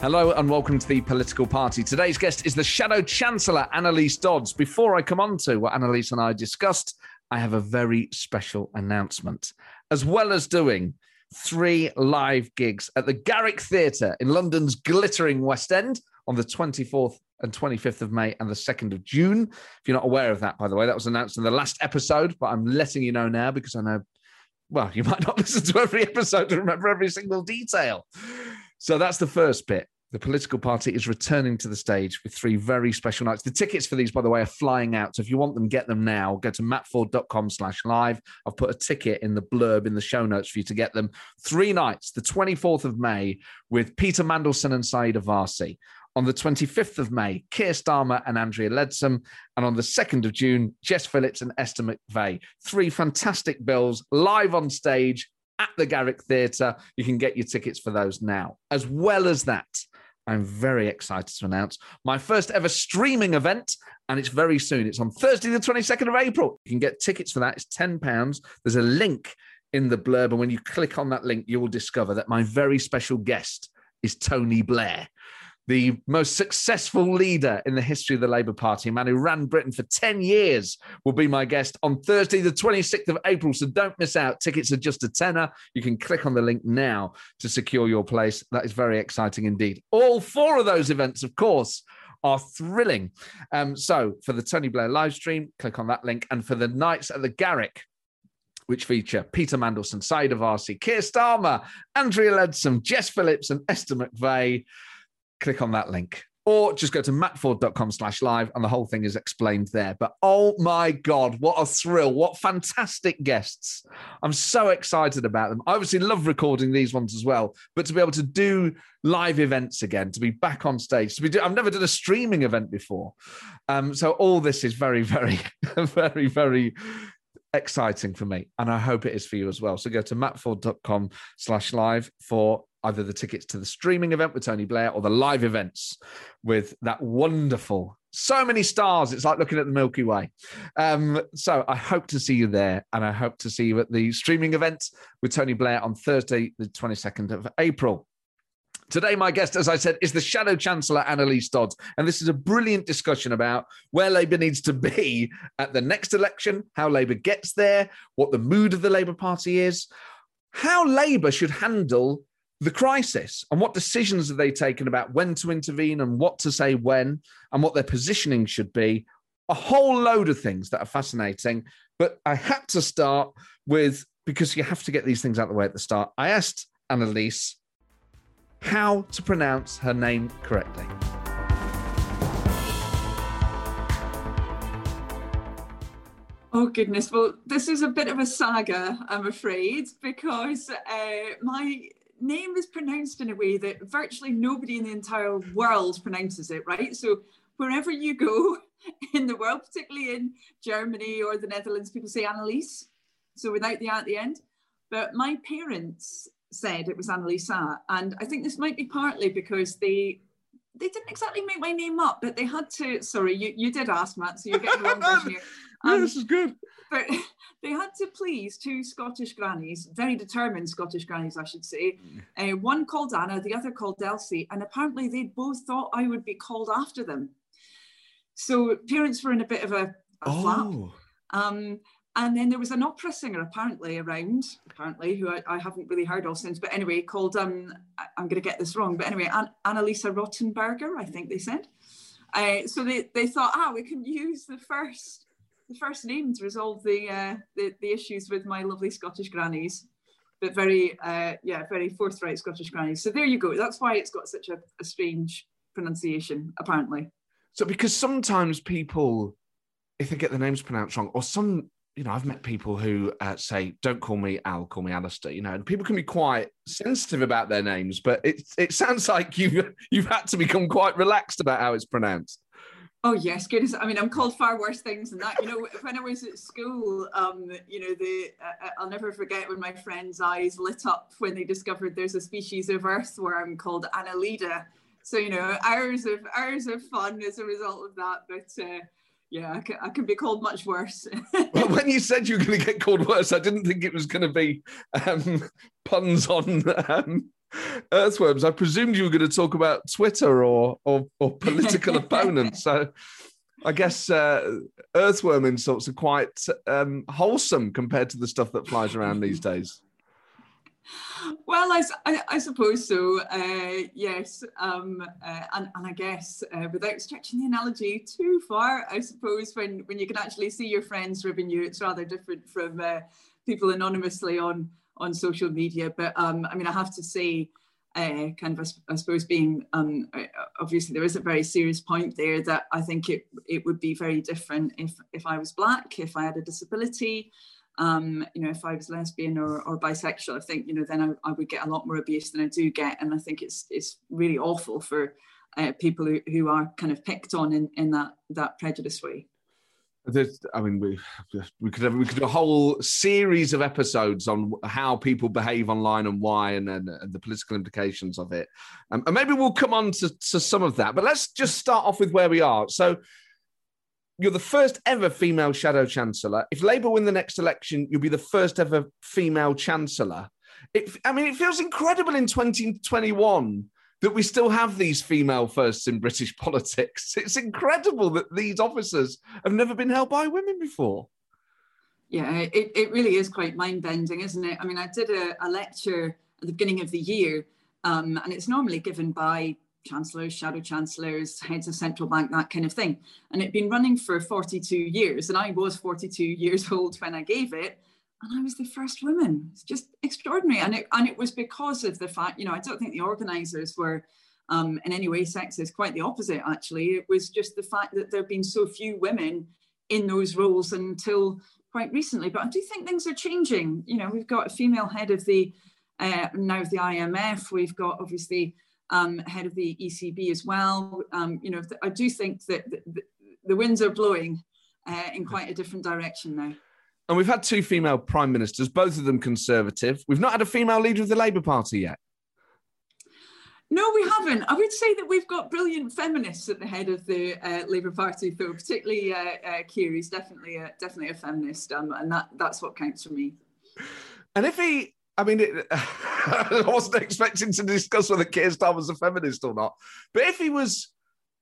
Hello and welcome to the political party. Today's guest is the Shadow Chancellor, Anneliese Dodds. Before I come on to what Annalise and I discussed, I have a very special announcement. As well as doing three live gigs at the Garrick Theatre in London's glittering West End on the 24th and 25th of May and the 2nd of June. If you're not aware of that, by the way, that was announced in the last episode, but I'm letting you know now because I know, well, you might not listen to every episode to remember every single detail. So that's the first bit. The political party is returning to the stage with three very special nights. The tickets for these, by the way, are flying out. So if you want them, get them now. Go to mattforde.com slash live. I've put a ticket in the blurb in the show notes for you to get them. Three nights, the 24th of May, with Peter Mandelson and Sayeeda Warsi. On the 25th of May, Keir Starmer and Andrea Leadsom. And on the 2nd of June, Jess Phillips and Esther McVey. Three fantastic bills live on stage at the Garrick Theatre. You can get your tickets for those now. As well as that, I'm very excited to announce my first ever streaming event, and it's very soon. It's on Thursday, the 22nd of April. You can get tickets for that. It's £10. There's a link in the blurb, and when you click on that link, you will discover that my very special guest is Tony Blair the most successful leader in the history of the Labour Party, a man who ran Britain for 10 years, will be my guest on Thursday, the 26th of April. So don't miss out. Tickets are just a tenner. You can click on the link now to secure your place. That is very exciting indeed. All four of those events, of course, are thrilling. Um, so for the Tony Blair live stream, click on that link. And for the nights at the Garrick, which feature Peter Mandelson, Sayeeda Warsi, Keir Starmer, Andrea Leadsom, Jess Phillips, and Esther McVey click on that link or just go to mattforde.com slash live and the whole thing is explained there. But oh my God, what a thrill. What fantastic guests. I'm so excited about them. I obviously love recording these ones as well, but to be able to do live events again, to be back on stage, to be, do- I've never done a streaming event before. Um, so all this is very, very, very, very exciting for me. And I hope it is for you as well. So go to mattforde.com slash live for either the tickets to the streaming event with Tony Blair or the live events with that wonderful, so many stars. It's like looking at the Milky Way. Um, so I hope to see you there. And I hope to see you at the streaming event with Tony Blair on Thursday, the 22nd of April. Today, my guest, as I said, is the Shadow Chancellor Anneliese Dodds. And this is a brilliant discussion about where Labour needs to be at the next election, how Labour gets there, what the mood of the Labour Party is, how Labour should handle the crisis and what decisions have they taken about when to intervene and what to say when and what their positioning should be. A whole load of things that are fascinating. But I had to start with, because you have to get these things out of the way at the start, I asked Anneliese how to pronounce her name correctly. Oh goodness! Well, this is a bit of a saga, I'm afraid, because uh, my name is pronounced in a way that virtually nobody in the entire world pronounces it, right? So wherever you go in the world, particularly in Germany or the Netherlands, people say Anneliese, so without the at the end. But my parents said it was Annalisa, and I think this might be partly because they they didn't exactly make my name up, but they had to. Sorry, you, you did ask, Matt, so you're getting the wrong version here. Um, yeah, this is good. But they had to please two Scottish grannies, very determined Scottish grannies, I should say. Uh, one called Anna, the other called Elsie, and apparently they both thought I would be called after them. So parents were in a bit of a, a oh. flap. Um, and then there was an opera singer apparently around, apparently, who I, I haven't really heard of since, but anyway, called, um, I, am going to get this wrong, but anyway, An- Annalisa Rothenberger, I think they said. Uh, so they, they thought, ah, we can use the first the first name to resolve the, uh, the, the issues with my lovely Scottish grannies, but very uh, yeah very forthright Scottish grannies. So there you go. That's why it's got such a, a strange pronunciation apparently. So because sometimes people, if they get the names pronounced wrong, or some you know, I've met people who uh, say, "Don't call me Al, call me Alistair." You know, and people can be quite sensitive about their names, but it it sounds like you've you've had to become quite relaxed about how it's pronounced. Oh yes, goodness. I mean, I'm called far worse things than that. You know, when I was at school, um, you know, the uh, I'll never forget when my friends' eyes lit up when they discovered there's a species of earthworm called Annelida. So you know, hours of hours of fun as a result of that. But uh, yeah, I can, I can, be called much worse. well, when you said you were going to get called worse, I didn't think it was going to be um, puns on um, Earthworms. I presumed you were going to talk about Twitter or or, or political opponents. So I guess uh, earthworm insults are quite um, wholesome compared to the stuff that flies around these days. Well, I, I, I suppose so. Uh, yes, um, uh, and, and I guess uh, without stretching the analogy too far, I suppose when when you can actually see your friends ribbing you, it's rather different from uh, people anonymously on on social media. But um, I mean, I have to say, uh, kind of, I suppose, being um, uh, obviously there is a very serious point there that I think it it would be very different if if I was black, if I had a disability. Um, you know, if I was lesbian or, or bisexual, I think you know then I, I, would get a lot more abuse than I do get, and I think it's it's really awful for uh, people who, who are kind of picked on in, in that that prejudice way. There's, I mean, we we could have, we could do a whole series of episodes on how people behave online and why, and, and, and the political implications of it. Um, and maybe we'll come on to, to some of that. But let's just start off with where we are. So, you're the first ever female shadow chancellor. If Labour win the next election, you'll be the first ever female chancellor. It, I mean, it feels incredible in 2021 that we still have these female firsts in British politics. It's incredible that these officers have never been held by women before. Yeah, it, it really is quite mind bending, isn't it? I mean, I did a, a lecture at the beginning of the year, um, and it's normally given by chancellors, shadow chancellors, heads of central bank, that kind of thing. And it'd been running for 42 years, and I was 42 years old when I gave it and I was the first woman. It's just extraordinary. And it, and it was because of the fact, you know, I don't think the organizers were um, in any way sexist, quite the opposite, actually. It was just the fact that there have been so few women in those roles until quite recently. But I do think things are changing. You know, we've got a female head of the, uh, now of the IMF, we've got obviously um, head of the ECB as well. Um, you know, I do think that the, the winds are blowing uh, in quite a different direction now. And we've had two female prime ministers, both of them conservative. We've not had a female leader of the Labour Party yet. No, we haven't. I would say that we've got brilliant feminists at the head of the uh, Labour Party, though. Particularly uh, uh, Keir, he's definitely a, definitely a feminist, um, and that that's what counts for me. And if he, I mean, it, I wasn't expecting to discuss whether Keir Starmer's a feminist or not, but if he was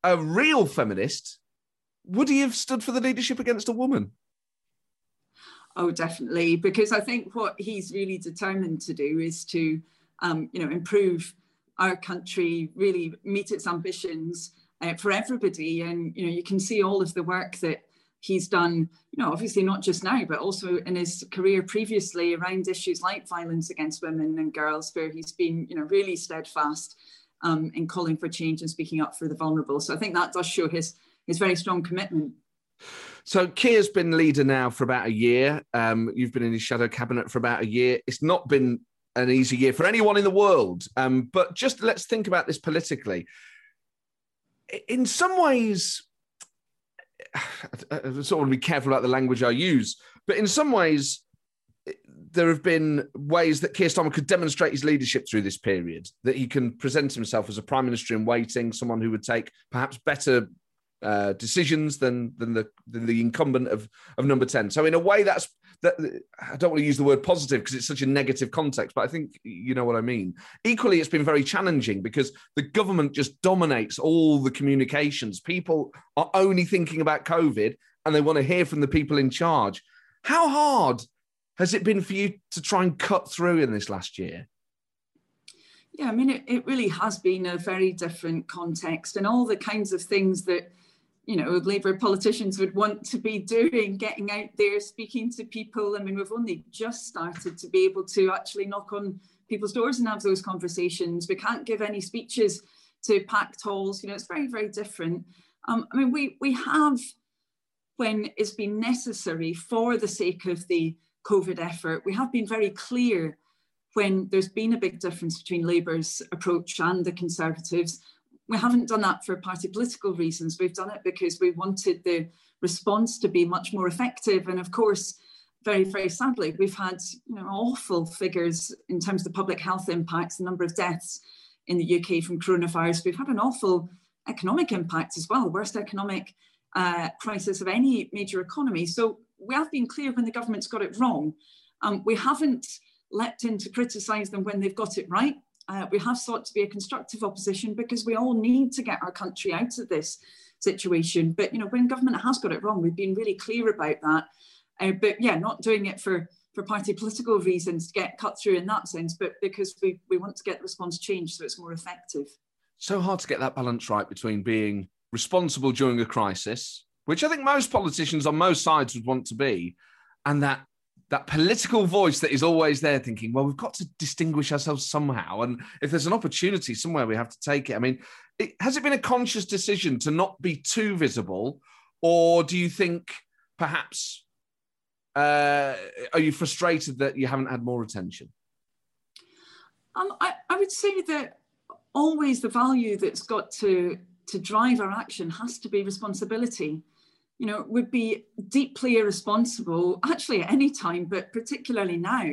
a real feminist, would he have stood for the leadership against a woman? Oh, definitely, because I think what he's really determined to do is to, um, you know, improve our country, really meet its ambitions uh, for everybody. And you know, you can see all of the work that he's done. You know, obviously not just now, but also in his career previously around issues like violence against women and girls, where he's been, you know, really steadfast um, in calling for change and speaking up for the vulnerable. So I think that does show his his very strong commitment. So Keir's been leader now for about a year. Um, you've been in his shadow cabinet for about a year. It's not been an easy year for anyone in the world. Um, but just let's think about this politically. In some ways, I sort of want to be careful about the language I use, but in some ways, there have been ways that Keir Starmer could demonstrate his leadership through this period, that he can present himself as a prime minister in waiting, someone who would take perhaps better uh, decisions than than the than the incumbent of of number ten. So in a way, that's that. I don't want to use the word positive because it's such a negative context, but I think you know what I mean. Equally, it's been very challenging because the government just dominates all the communications. People are only thinking about COVID, and they want to hear from the people in charge. How hard has it been for you to try and cut through in this last year? Yeah, I mean, it, it really has been a very different context, and all the kinds of things that you know, Labour politicians would want to be doing, getting out there, speaking to people. I mean, we've only just started to be able to actually knock on people's doors and have those conversations. We can't give any speeches to packed halls. You know, it's very, very different. Um, I mean, we we have, when it's been necessary for the sake of the COVID effort, we have been very clear when there's been a big difference between Labour's approach and the Conservatives we haven't done that for party political reasons. We've done it because we wanted the response to be much more effective. And of course, very, very sadly, we've had you know, awful figures in terms of the public health impacts, the number of deaths in the UK from coronavirus. We've had an awful economic impact as well, worst economic uh, crisis of any major economy. So we have been clear when the government's got it wrong. Um, we haven't leapt in to criticise them when they've got it right. Uh, we have sought to be a constructive opposition because we all need to get our country out of this situation. But you know, when government has got it wrong, we've been really clear about that. Uh, but yeah, not doing it for for party political reasons to get cut through in that sense, but because we, we want to get the response changed so it's more effective. So hard to get that balance right between being responsible during a crisis, which I think most politicians on most sides would want to be, and that that political voice that is always there thinking, well, we've got to distinguish ourselves somehow. And if there's an opportunity somewhere, we have to take it. I mean, it, has it been a conscious decision to not be too visible? Or do you think perhaps, uh, are you frustrated that you haven't had more attention? Um, I, I would say that always the value that's got to, to drive our action has to be responsibility you know, would be deeply irresponsible, actually at any time, but particularly now,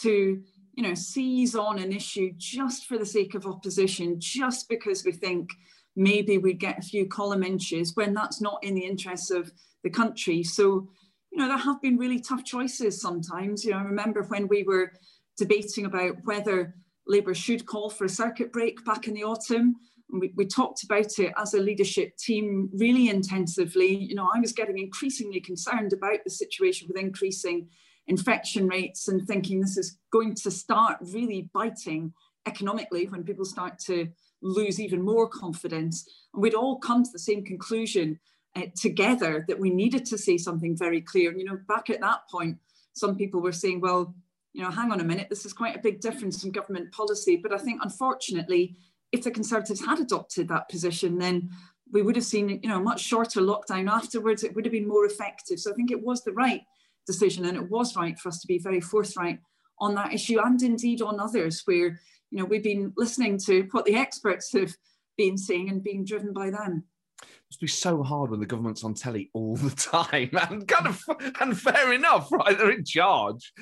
to you know seize on an issue just for the sake of opposition, just because we think maybe we'd get a few column inches when that's not in the interests of the country. So, you know, there have been really tough choices sometimes. You know, I remember when we were debating about whether Labour should call for a circuit break back in the autumn we, we talked about it as a leadership team really intensively. You know, I was getting increasingly concerned about the situation with increasing infection rates and thinking this is going to start really biting economically when people start to lose even more confidence. And we'd all come to the same conclusion uh, together that we needed to say something very clear. And, you know, back at that point, some people were saying, well, you know, hang on a minute, this is quite a big difference in government policy. But I think, unfortunately, if the Conservatives had adopted that position, then we would have seen you know a much shorter lockdown afterwards. It would have been more effective. So I think it was the right decision, and it was right for us to be very forthright on that issue, and indeed on others where you know we've been listening to what the experts have been saying and being driven by them. It must be so hard when the government's on telly all the time, and kind of and fair enough, right? They're in charge.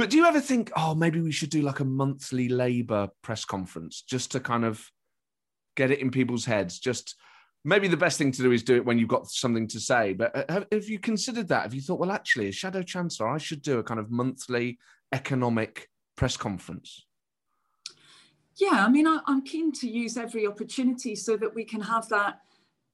But do you ever think, oh, maybe we should do like a monthly Labour press conference just to kind of get it in people's heads? Just maybe the best thing to do is do it when you've got something to say. But uh, have, have you considered that? Have you thought, well, actually, as Shadow Chancellor, I should do a kind of monthly economic press conference? Yeah, I mean, I, am keen to use every opportunity so that we can have that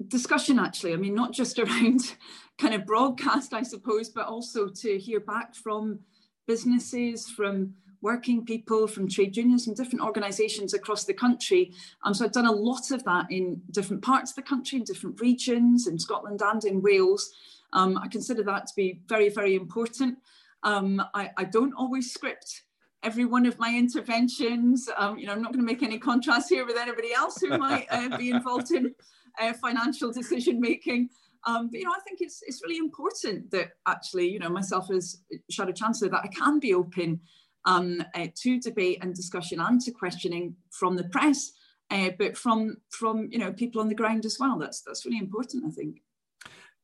discussion actually. I mean, not just around kind of broadcast, I suppose, but also to hear back from businesses, from working people, from trade unions, from different organisations across the country. Um, so I've done a lot of that in different parts of the country, in different regions, in Scotland and in Wales. Um, I consider that to be very, very important. Um, I, I, don't always script every one of my interventions. Um, you know, I'm not going to make any contrast here with anybody else who might uh, be involved in uh, financial decision making. Um, but you know, I think it's it's really important that actually, you know, myself as Shadow Chancellor, that I can be open um, uh, to debate and discussion and to questioning from the press, uh, but from from you know people on the ground as well. That's that's really important, I think.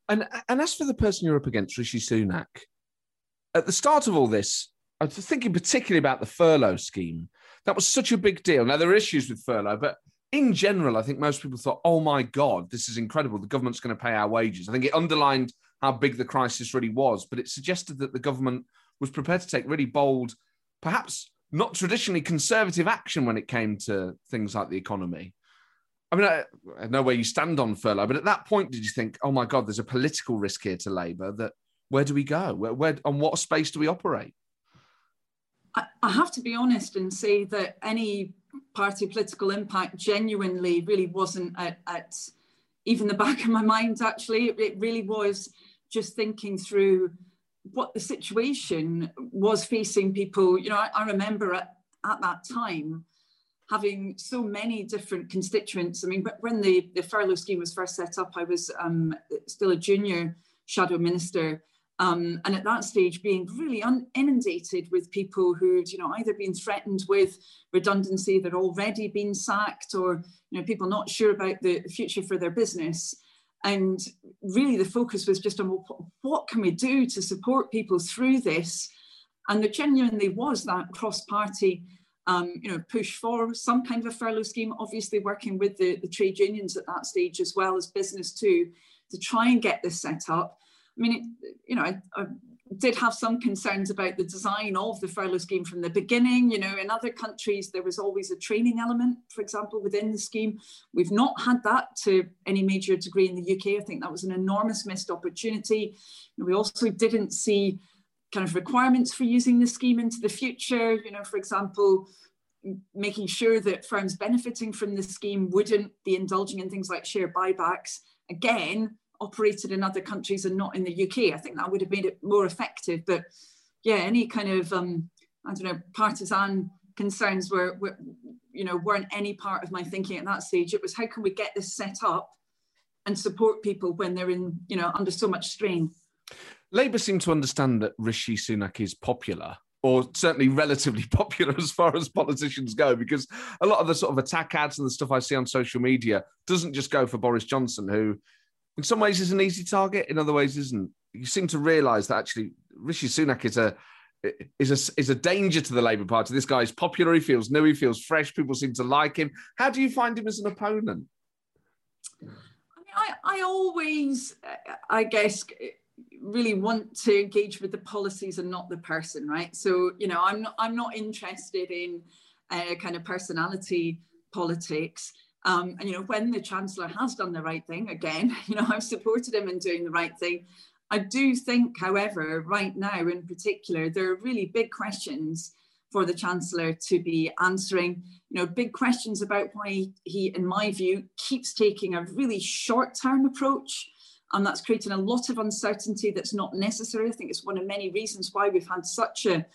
And and as for the person you're up against, Rishi Sunak, at the start of all this, I was thinking particularly about the furlough scheme. That was such a big deal. Now there are issues with furlough, but in general, I think most people thought, oh my God, this is incredible. The government's going to pay our wages. I think it underlined how big the crisis really was, but it suggested that the government was prepared to take really bold, perhaps not traditionally conservative action when it came to things like the economy. I mean, I, I know where you stand on furlough, but at that point, did you think, oh my God, there's a political risk here to Labour that where do we go? Where, where on what space do we operate? I, I have to be honest and say that any party political impact genuinely really wasn't at, at even the back of my mind, actually. It, really was just thinking through what the situation was facing people. You know, I, I remember at, at that time having so many different constituents. I mean, when the, the furlough scheme was first set up, I was um, still a junior shadow minister um, and at that stage, being really inundated with people who'd, you know, either been threatened with redundancy, they'd already been sacked, or you know, people not sure about the future for their business. And really, the focus was just on well, what can we do to support people through this. And there genuinely was that cross-party, um, you know, push for some kind of a furlough scheme. Obviously, working with the, the trade unions at that stage as well as business too, to try and get this set up. I mean, it, you know, I, I, did have some concerns about the design of the furlough scheme from the beginning. You know, in other countries, there was always a training element, for example, within the scheme. We've not had that to any major degree in the UK. I think that was an enormous missed opportunity. We also didn't see kind of requirements for using the scheme into the future. You know, for example, making sure that firms benefiting from the scheme wouldn't be indulging in things like share buybacks. Again, operated in other countries and not in the UK. I think that would have made it more effective. But yeah, any kind of um, I don't know partisan concerns were, were you know weren't any part of my thinking at that stage. It was how can we get this set up and support people when they're in you know under so much strain. Labour seem to understand that Rishi Sunak is popular or certainly relatively popular as far as politicians go, because a lot of the sort of attack ads and the stuff I see on social media doesn't just go for Boris Johnson, who in some ways is an easy target, in other ways isn't. You seem to realise that actually Rishi Sunak is a is a is a danger to the Labour Party. This guy is popular. He feels new. He feels fresh. People seem to like him. How do you find him as an opponent? I mean, I, I always, I guess, really want to engage with the policies and not the person, right? So you know, I'm not I'm not interested in uh, kind of personality politics. Um, and you know, when the chancellor has done the right thing, again, you know, I've supported him in doing the right thing. I do think, however, right now in particular, there are really big questions for the chancellor to be answering. You know, big questions about why he, in my view, keeps taking a really short-term approach. And that's creating a lot of uncertainty that's not necessary. I think it's one of many reasons why we've had such a,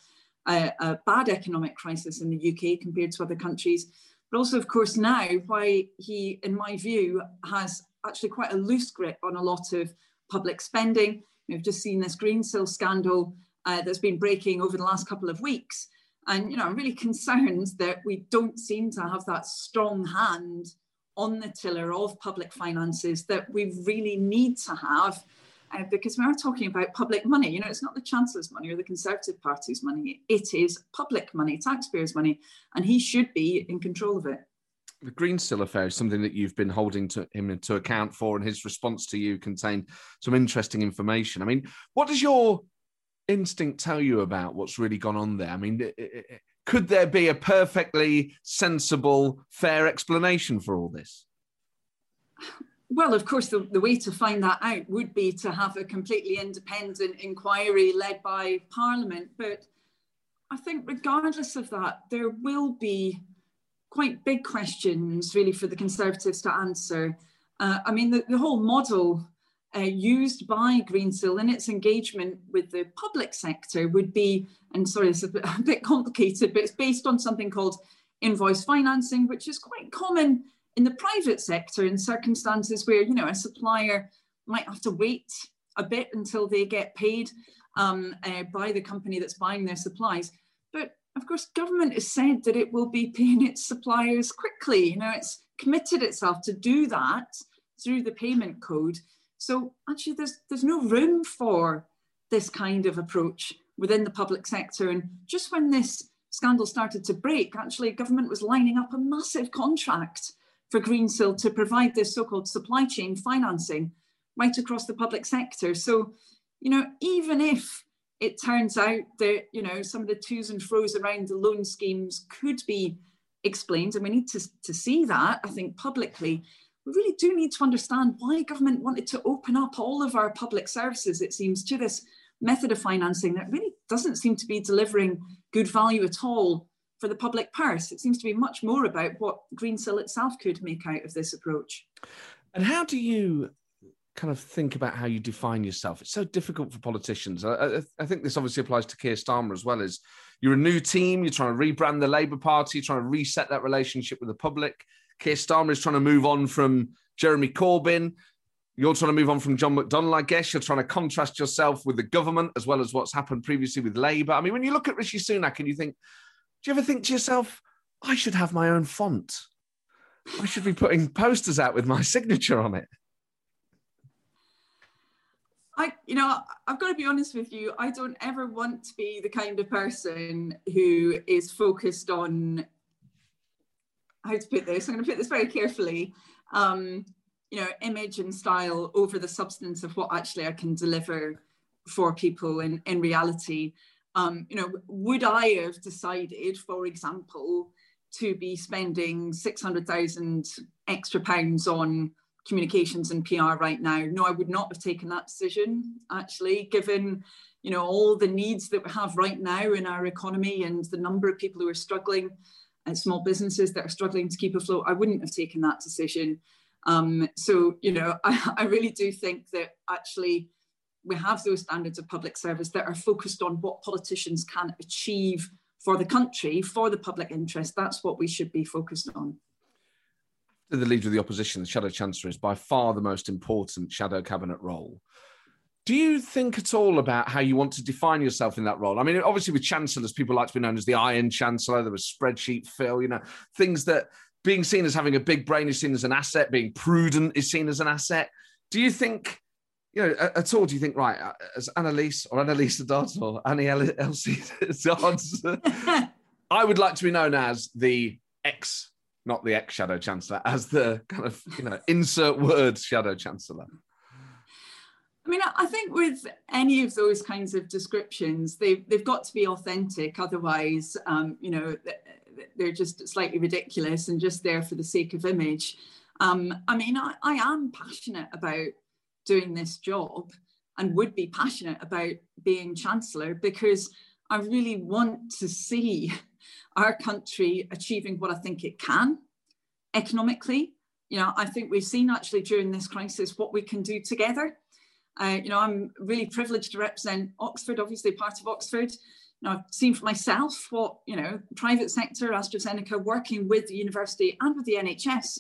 a, a bad economic crisis in the UK compared to other countries but also, of course, now why he, in my view, has actually quite a loose grip on a lot of public spending. We've just seen this green Greensill scandal uh, that's been breaking over the last couple of weeks. And you know, I'm really concerned that we don't seem to have that strong hand on the tiller of public finances that we really need to have uh, because we are talking about public money. You know, it's not the Chancellor's money or the Conservative Party's money, it is public money, taxpayers' money, and he should be in control of it. The Green Greensill affair is something that you've been holding to him to account for, and his response to you contained some interesting information. I mean, what does your instinct tell you about what's really gone on there? I mean, could there be a perfectly sensible, fair explanation for all this? Well, of course, the, the way to find that out would be to have a completely independent inquiry led by Parliament. But I think, regardless of that, there will be quite big questions really for the Conservatives to answer. Uh, I mean, the, the whole model uh, used by Greensill in its engagement with the public sector would be, and sorry, it's a bit, a bit complicated, but it's based on something called invoice financing, which is quite common in the private sector, in circumstances where you know a supplier might have to wait a bit until they get paid um, uh, by the company that's buying their supplies, but of course, government has said that it will be paying its suppliers quickly. You know, it's committed itself to do that through the payment code. So actually, there's there's no room for this kind of approach within the public sector. And just when this scandal started to break, actually, government was lining up a massive contract for Greensill to provide this so-called supply chain financing right across the public sector. So, you know, even if it turns out that, you know, some of the twos and fro's around the loan schemes could be explained, and we need to, to see that, I think, publicly, we really do need to understand why government wanted to open up all of our public services, it seems, to this method of financing that really doesn't seem to be delivering good value at all for the public purse. It seems to be much more about what Greensill itself could make out of this approach. And how do you kind of think about how you define yourself? It's so difficult for politicians. I, I, think this obviously applies to Keir Starmer as well. As you're a new team, you're trying to rebrand the Labour Party, trying to reset that relationship with the public. Keir Starmer is trying to move on from Jeremy Corbyn. You're trying to move on from John McDonnell, I guess. You're trying to contrast yourself with the government as well as what's happened previously with Labour. I mean, when you look at Rishi Sunak and you think, do you ever think to yourself, I should have my own font? I should be putting posters out with my signature on it. I, you know, I've got to be honest with you. I don't ever want to be the kind of person who is focused on how to put this. I'm going to put this very carefully. Um, you know, image and style over the substance of what actually I can deliver for people in, in reality. Um, you know, would I have decided, for example, to be spending 600,000 extra pounds on communications and PR right now? No, I would not have taken that decision, actually, given you know all the needs that we have right now in our economy and the number of people who are struggling and small businesses that are struggling to keep afloat. I wouldn't have taken that decision. Um, so, you know, I, I really do think that actually we have those standards of public service that are focused on what politicians can achieve for the country, for the public interest. That's what we should be focused on. The leader of the opposition, the shadow chancellor, is by far the most important shadow cabinet role. Do you think at all about how you want to define yourself in that role? I mean, obviously, with chancellors, people like to be known as the Iron Chancellor. There was spreadsheet Phil, you know, things that being seen as having a big brain is seen as an asset, being prudent is seen as an asset. Do you think you know, at all, do you think, right, uh, as Annalise or Annalisa Dodds or Annie Elsie Dodds, I would like to be known as the ex, not the ex Shadow Chancellor, as the kind of, you know, insert word Shadow Chancellor. I mean, I think with any of those kinds of descriptions, they've, they've got to be authentic. Otherwise, um, you know, they're just slightly ridiculous and just there for the sake of image. Um, I mean, I, I am passionate about doing this job and would be passionate about being Chancellor because I really want to see our country achieving what I think it can economically. You know, I think we've seen actually during this crisis what we can do together. Uh, you know, I'm really privileged to represent Oxford, obviously part of Oxford. You know, I've seen for myself what, you know, private sector, AstraZeneca, working with the university and with the NHS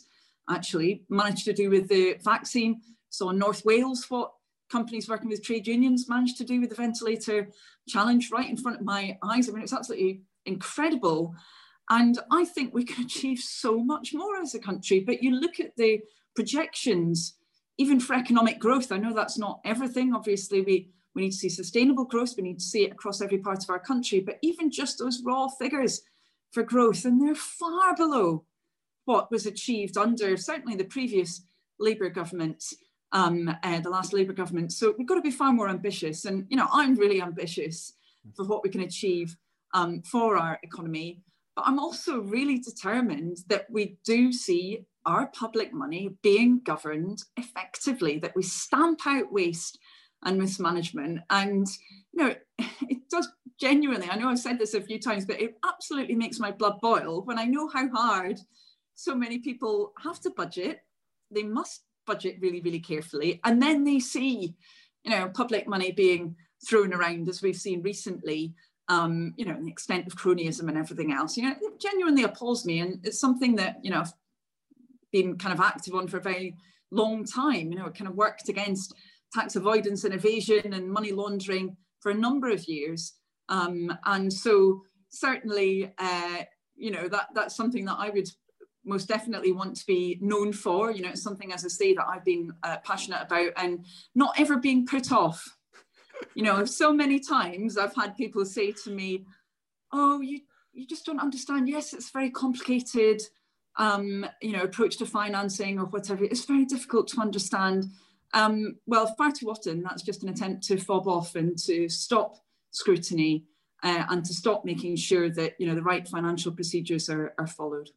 actually managed to do with the vaccine so North Wales, what companies working with trade unions managed to do with the ventilator challenge right in front of my eyes. I mean, it's absolutely incredible. And I think we can achieve so much more as a country. But you look at the projections, even for economic growth, I know that's not everything. Obviously, we, we need to see sustainable growth, we need to see it across every part of our country. But even just those raw figures for growth, and they're far below what was achieved under certainly the previous Labour government um, uh, the last Labour government. So we've got to be far more ambitious. And, you know, I'm really ambitious for what we can achieve um, for our economy. But I'm also really determined that we do see our public money being governed effectively, that we stamp out waste and mismanagement. And, you know, it does genuinely, I know I've said this a few times, but it absolutely makes my blood boil when I know how hard so many people have to budget. They must budget really, really carefully. And then they see, you know, public money being thrown around as we've seen recently, um, you know, the extent of cronyism and everything else. You know, it genuinely appalls me. And it's something that, you know, I've been kind of active on for a very long time. You know, it kind of worked against tax avoidance and evasion and money laundering for a number of years. Um, and so certainly, uh, you know, that that's something that I would most definitely want to be known for. You know, it's something, as I say, that I've been uh, passionate about and not ever being put off. You know, so many times I've had people say to me, "Oh, you you just don't understand. Yes, it's very complicated. Um, you know, approach to financing or whatever. It's very difficult to understand." Um, well, far too often that's just an attempt to fob off and to stop scrutiny uh, and to stop making sure that you know the right financial procedures are, are followed.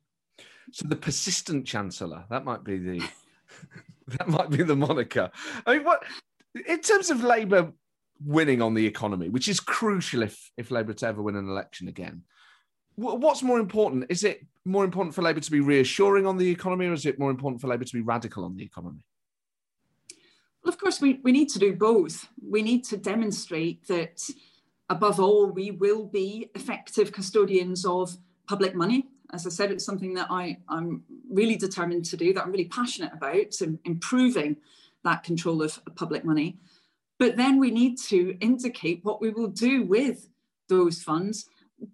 So the persistent chancellor, that might be the that might be the moniker. I mean, what in terms of Labour winning on the economy, which is crucial if if Labour to ever win an election again. What's more important? Is it more important for Labour to be reassuring on the economy, or is it more important for Labour to be radical on the economy? Well, of course, we, we need to do both. We need to demonstrate that, above all, we will be effective custodians of public money as I said, it's something that I, I'm really determined to do, that I'm really passionate about, so improving that control of public money. But then we need to indicate what we will do with those funds.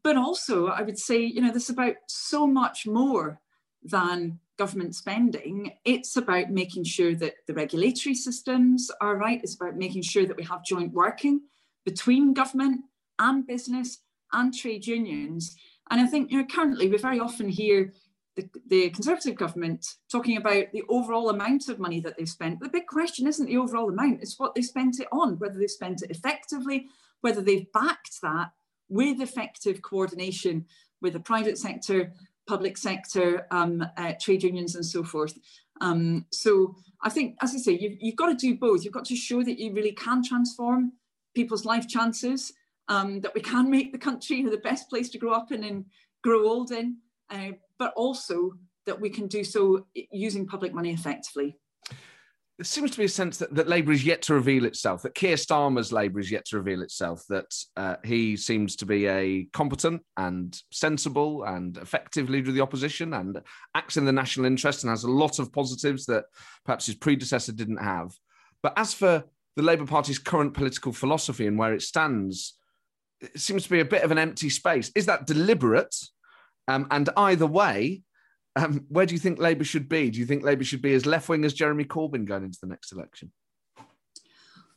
But also, I would say, you know, this is about so much more than government spending. It's about making sure that the regulatory systems are right. It's about making sure that we have joint working between government and business and trade unions and I think, you know, currently we very often hear the, the Conservative government talking about the overall amount of money that they've spent. The big question isn't the overall amount, it's what they spent it on, whether they've spent it effectively, whether they've backed that with effective coordination with the private sector, public sector, um, uh, trade unions, and so forth. Um, so I think, as I say, you've, you've, got to do both. You've got to show that you really can transform people's life chances, um, that we can make the country the best place to grow up in and grow old in, uh, but also that we can do so using public money effectively there seems to be a sense that, that Labour is yet to reveal itself, that Keir Starmer's Labour is yet to reveal itself, that uh, he seems to be a competent and sensible and effective leader of the opposition and acts in the national interest and has a lot of positives that perhaps his predecessor didn't have. But as for the Labour Party's current political philosophy and where it stands, it seems to be a bit of an empty space. Is that deliberate? Um, and either way, um, where do you think Labour should be? Do you think Labour should be as left wing as Jeremy Corbyn going into the next election?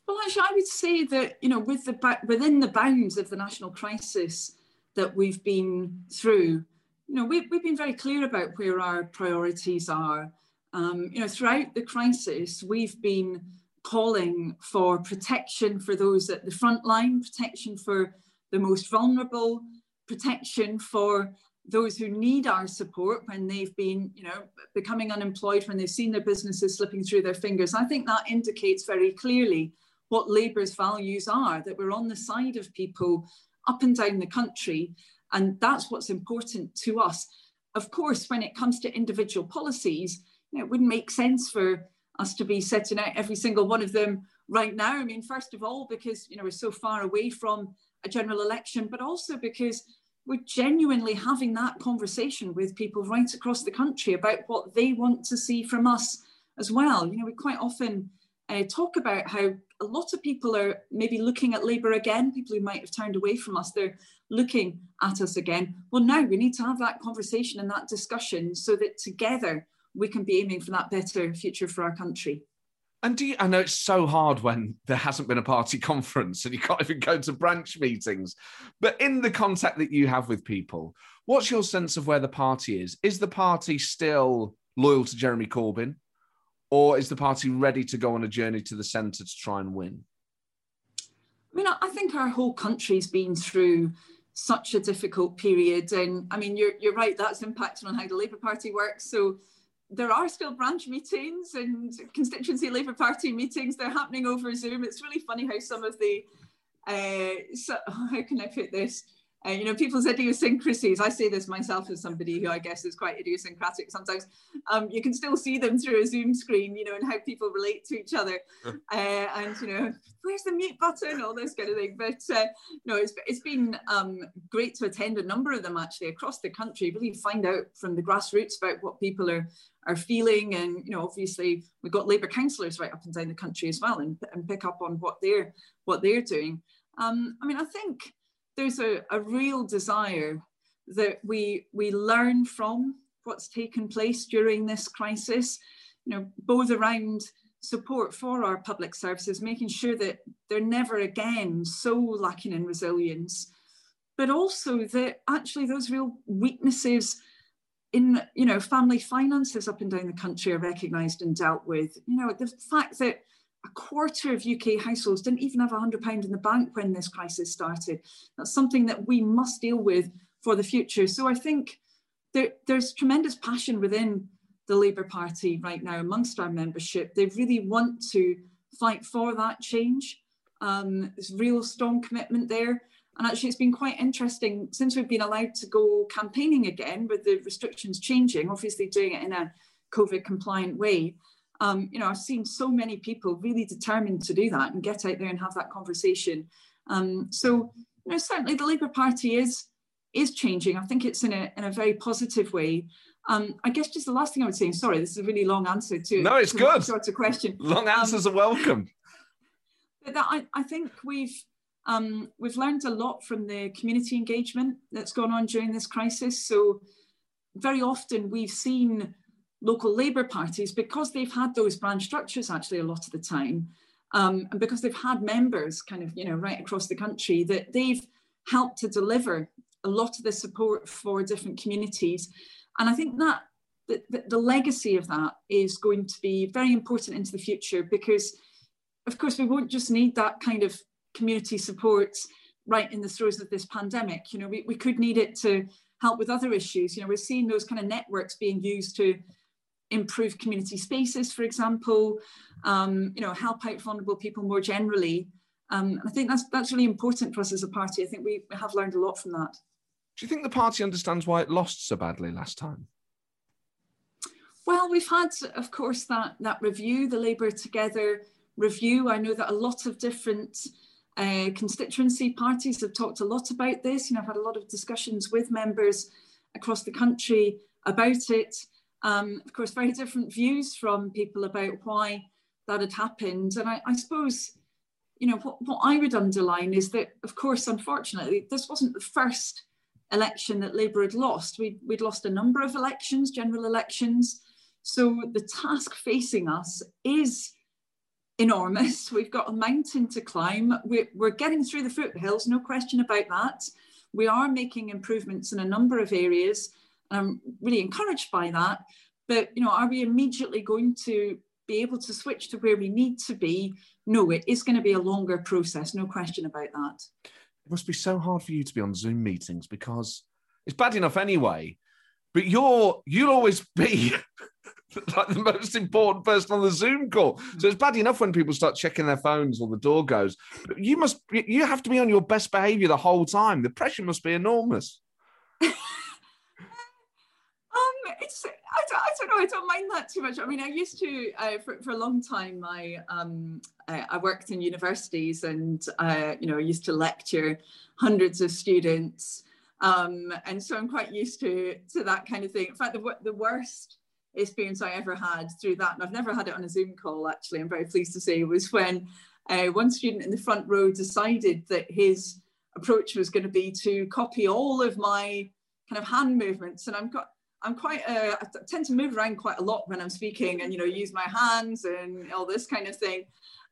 Well, actually, I would say that you know, with the within the bounds of the national crisis that we've been through, you know, we've, we've been very clear about where our priorities are. Um, you know, throughout the crisis, we've been calling for protection for those at the front line, protection for the most vulnerable, protection for those who need our support when they've been, you know, becoming unemployed, when they've seen their businesses slipping through their fingers. I think that indicates very clearly what Labour's values are, that we're on the side of people up and down the country. And that's what's important to us. Of course, when it comes to individual policies, you know, it wouldn't make sense for us to be setting out every single one of them right now. I mean, first of all, because you know we're so far away from a general election, but also because we're genuinely having that conversation with people right across the country about what they want to see from us as well. You know, we quite often uh, talk about how a lot of people are maybe looking at Labour again, people who might have turned away from us, they're looking at us again. Well, now we need to have that conversation and that discussion so that together we can be aiming for that better future for our country. And do you, I know it's so hard when there hasn't been a party conference and you can't even go to branch meetings. But in the contact that you have with people, what's your sense of where the party is? Is the party still loyal to Jeremy Corbyn? Or is the party ready to go on a journey to the centre to try and win? I mean, I think our whole country's been through such a difficult period. And I mean, you're, you're right, that's impacted on how the Labour Party works. So there are still branch meetings and constituency Labour Party meetings. They're happening over Zoom. It's really funny how some of the, uh, so, how can I put this? Uh, you know, people's idiosyncrasies. I say this myself as somebody who I guess is quite idiosyncratic sometimes. Um, you can still see them through a Zoom screen, you know, and how people relate to each other. uh, and, you know, where's the mute button, all this kind of thing. But uh, no, it's, it's been um, great to attend a number of them actually across the country, really find out from the grassroots about what people are are feeling. And, you know, obviously we've got Labour councillors right up and down the country as well and, and pick up on what they're, what they're doing. Um, I mean, I think there's a, a real desire that we we learn from what's taken place during this crisis, you know, both around support for our public services, making sure that they're never again so lacking in resilience, but also that actually those real weaknesses in you know family finances up and down the country are recognised and dealt with. You know, the fact that a quarter of UK households didn't even have £100 in the bank when this crisis started. That's something that we must deal with for the future. So I think there, there's tremendous passion within the Labour Party right now amongst our membership. They really want to fight for that change. Um, there's real strong commitment there. And actually, it's been quite interesting since we've been allowed to go campaigning again with the restrictions changing, obviously doing it in a COVID compliant way um, you know, I've seen so many people really determined to do that and get out there and have that conversation. Um, so, you know, certainly the Labour Party is is changing. I think it's in a in a very positive way. Um, I guess just the last thing I would say. Sorry, this is a really long answer to no, it's good. Sort of question. Long um, answers are welcome. But that, I, I think we've um, we've learned a lot from the community engagement that's gone on during this crisis. So very often we've seen local Labour parties, because they've had those branch structures actually a lot of the time, um, and because they've had members kind of, you know, right across the country, that they've helped to deliver a lot of the support for different communities. And I think that the, the, legacy of that is going to be very important into the future because, of course, we won't just need that kind of community support right in the throes of this pandemic. You know, we, we could need it to help with other issues. You know, we're seeing those kind of networks being used to improve community spaces, for example, um, you know, help out vulnerable people more generally. Um, I think that's that's really important for us as a party. I think we have learned a lot from that. Do you think the party understands why it lost so badly last time? Well, we've had, of course, that that review, the Labour Together review. I know that a lot of different uh, constituency parties have talked a lot about this. You know, I've had a lot of discussions with members across the country about it. Um, of course, very different views from people about why that had happened. And I, I suppose, you know, what, what I would underline is that, of course, unfortunately, this wasn't the first election that Labour had lost. We'd, we'd lost a number of elections, general elections. So the task facing us is enormous. We've got a mountain to climb. We're, we're getting through the foothills, no question about that. We are making improvements in a number of areas. I'm really encouraged by that. But you know, are we immediately going to be able to switch to where we need to be? No, it is going to be a longer process, no question about that. It must be so hard for you to be on Zoom meetings because it's bad enough anyway. But you're you'll always be like the most important person on the Zoom call. So it's bad enough when people start checking their phones or the door goes. But you must you have to be on your best behavior the whole time. The pressure must be enormous. it's I don't, I don't know I don't mind that too much. I mean I used to uh, for, for a long time I um I, I worked in universities and uh, you know I used to lecture hundreds of students. Um and so I'm quite used to to that kind of thing. In fact the, the worst experience I ever had through that and I've never had it on a Zoom call actually I'm very pleased to say was when uh, one student in the front row decided that his approach was going to be to copy all of my kind of hand movements. And I'm got I'm quite, uh, I tend to move around quite a lot when I'm speaking and, you know, use my hands and all this kind of thing.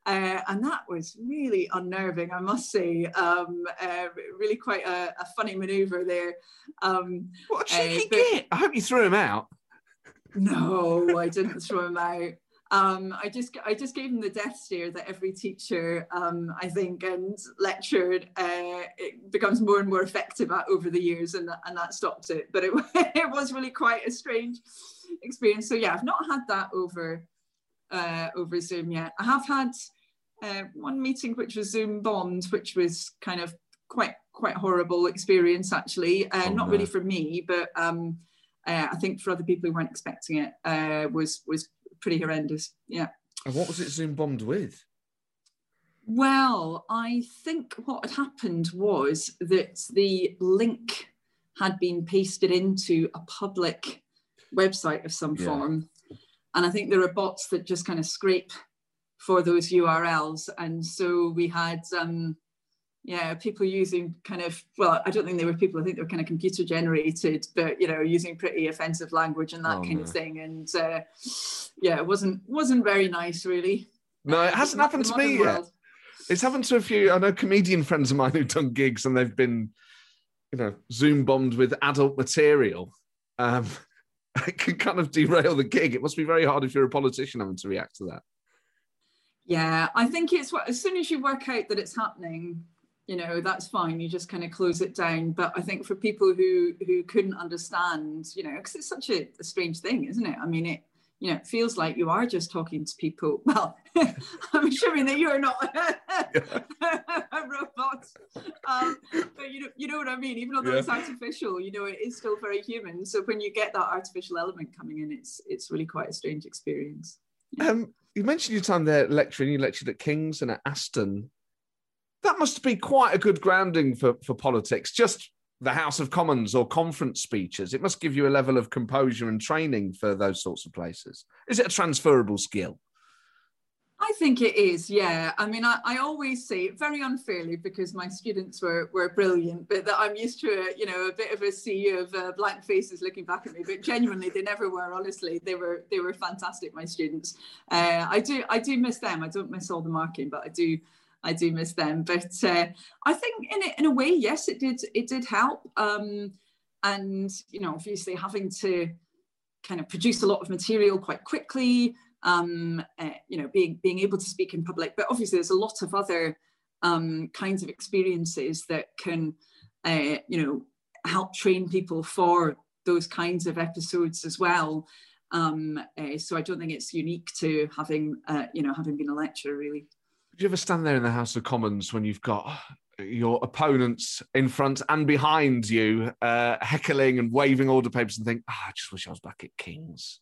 Uh, and that was really unnerving, I must say. Um, uh, really quite a, a, funny maneuver there. Um, what a cheeky uh, but, I hope you threw him out. No, I didn't throw him out um, I just I just gave him the death stare that every teacher um, I think and lectured uh, it becomes more and more effective at over the years and that, and that stopped it. But it, it was really quite a strange experience. So yeah I've not had that over uh, over Zoom yet. I have had uh, one meeting which was Zoom bombed which was kind of quite quite horrible experience actually. Uh, oh, not no. really for me but um, uh, I think for other people who weren't expecting it uh, was was pretty horrendous. Yeah. And what was it Zoom bombed with? Well, I think what had happened was that the link had been pasted into a public website of some yeah. form. And I think there are bots that just kind of scrape for those URLs. And so we had um, yeah, people using kind of well, I don't think they were people. I think they were kind of computer generated, but you know, using pretty offensive language and that oh, kind no. of thing. And uh, yeah, it wasn't wasn't very nice, really. No, it hasn't happened to me world. yet. It's happened to a few. I know comedian friends of mine who've done gigs and they've been, you know, Zoom bombed with adult material. Um, it can kind of derail the gig. It must be very hard if you're a politician having to react to that. Yeah, I think it's what as soon as you work out that it's happening, you know that's fine you just kind of close it down. But i think for people who who couldn't understand you know because it's such a, a, strange thing isn't it? I mean it you know it feels like you are just talking to people. Well i'm assuming that you're not a robot. Um, but you know you know what i mean? Even though yeah. it's artificial you know it is still very human. So when you get that artificial element coming in it's it's really quite a strange experience. Yeah. um you mentioned your time there lecturing. You lectured at king's and at aston that must be quite a good grounding for, for politics. Just the House of Commons or conference speeches. It must give you a level of composure and training for those sorts of places. Is it a transferable skill? I think it is, yeah. I mean, I, I always say it very unfairly because my students were were brilliant, but that I'm used to a, you know, a bit of a sea of uh, blank faces looking back at me. But genuinely, they never were. Honestly, they were they were fantastic. My students. Uh, I do I do miss them. I don't miss all the marking, but I do I do miss them. But uh, I think in a, in a way, yes, it did it did help. Um, and you know, obviously having to kind of produce a lot of material quite quickly, um, uh, you know, being, being able to speak in public. But obviously there's a lot of other um, kinds of experiences that can, uh, you know, help train people for those kinds of episodes as well. Um, uh, so I don't think it's unique to having, uh, you know, having been a lecturer really. Do you ever stand there in the House of Commons when you've got your opponents in front and behind you, uh, heckling and waving order papers, and think, oh, I just wish I was back at King's.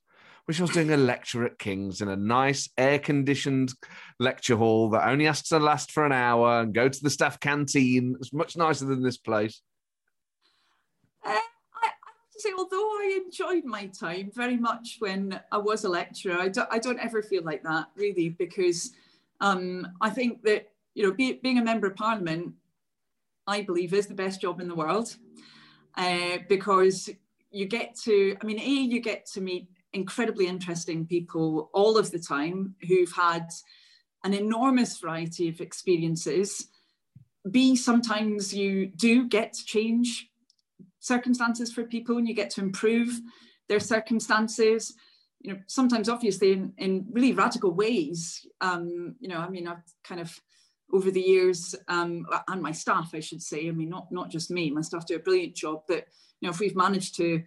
Wish I was doing a lecture at King's in a nice air-conditioned lecture hall that only has to last for an hour and go to the staff canteen. It's much nicer than this place. Uh, I have to say, although I enjoyed my time very much when I was a lecturer, I don't, I don't ever feel like that really because um, I think that you know, be, being a member of parliament I believe is the best job in the world uh, because you get to, I mean, A, you get to meet incredibly interesting people all of the time who've had an enormous variety of experiences. B, sometimes you do get to change circumstances for people and you get to improve their circumstances. You know, sometimes obviously in, in really radical ways. Um, you know, I mean, I've kind of over the years, um, and my staff, I should say. I mean, not not just me. My staff do a brilliant job. But you know, if we've managed to,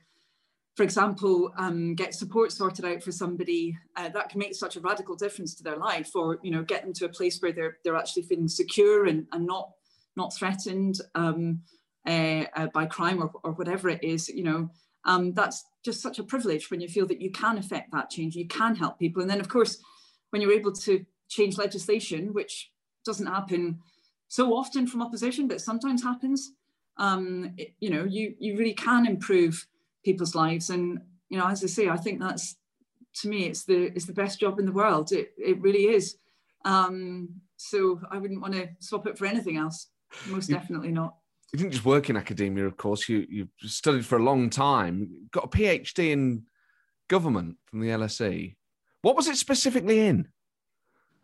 for example, um, get support sorted out for somebody, uh, that can make such a radical difference to their life, or you know, get them to a place where they're they're actually feeling secure and, and not not threatened um, uh, uh, by crime or, or whatever it is. You know, um, that's just such a privilege when you feel that you can affect that change, you can help people, and then of course, when you're able to change legislation, which doesn't happen so often from opposition, but sometimes happens. Um, it, you know, you you really can improve people's lives, and you know, as I say, I think that's to me, it's the it's the best job in the world. It it really is. Um, so I wouldn't want to swap it for anything else. Most definitely not. You didn't just work in academia, of course. You you studied for a long time. Got a PhD in government from the LSE. What was it specifically in?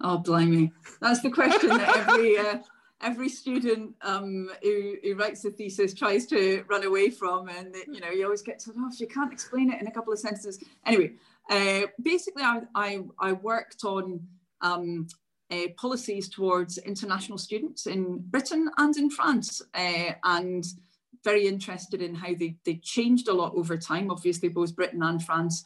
Oh, blimey. That's the question that every uh, every student um, who, who writes a thesis tries to run away from. And, you know, you always get told, oh, you can't explain it in a couple of sentences. Anyway, uh, basically, I, I, I, worked on um, uh, policies towards international students in Britain and in France. Uh, and very interested in how they, they changed a lot over time. Obviously, both Britain and France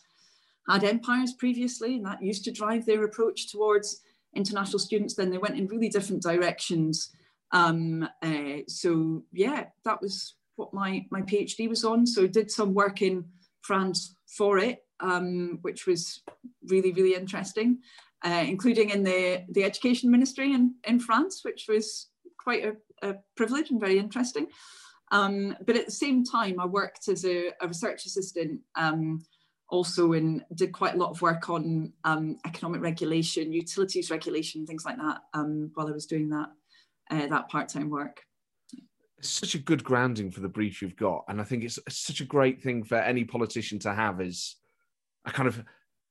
had empires previously, and that used to drive their approach towards international students, then they went in really different directions. Um, uh, so yeah, that was what my, my PhD was on. So I did some work in France for it, um, which was really, really interesting, uh, including in the, the education ministry in, in France, which was quite a, a privilege and very interesting. Um, but at the same time, I worked as a, a research assistant um, also and did quite a lot of work on um, economic regulation, utilities regulation, things like that um, while I was doing that uh, that part time work. Such a good grounding for the brief you've got, and I think it's, such a great thing for any politician to have is a kind of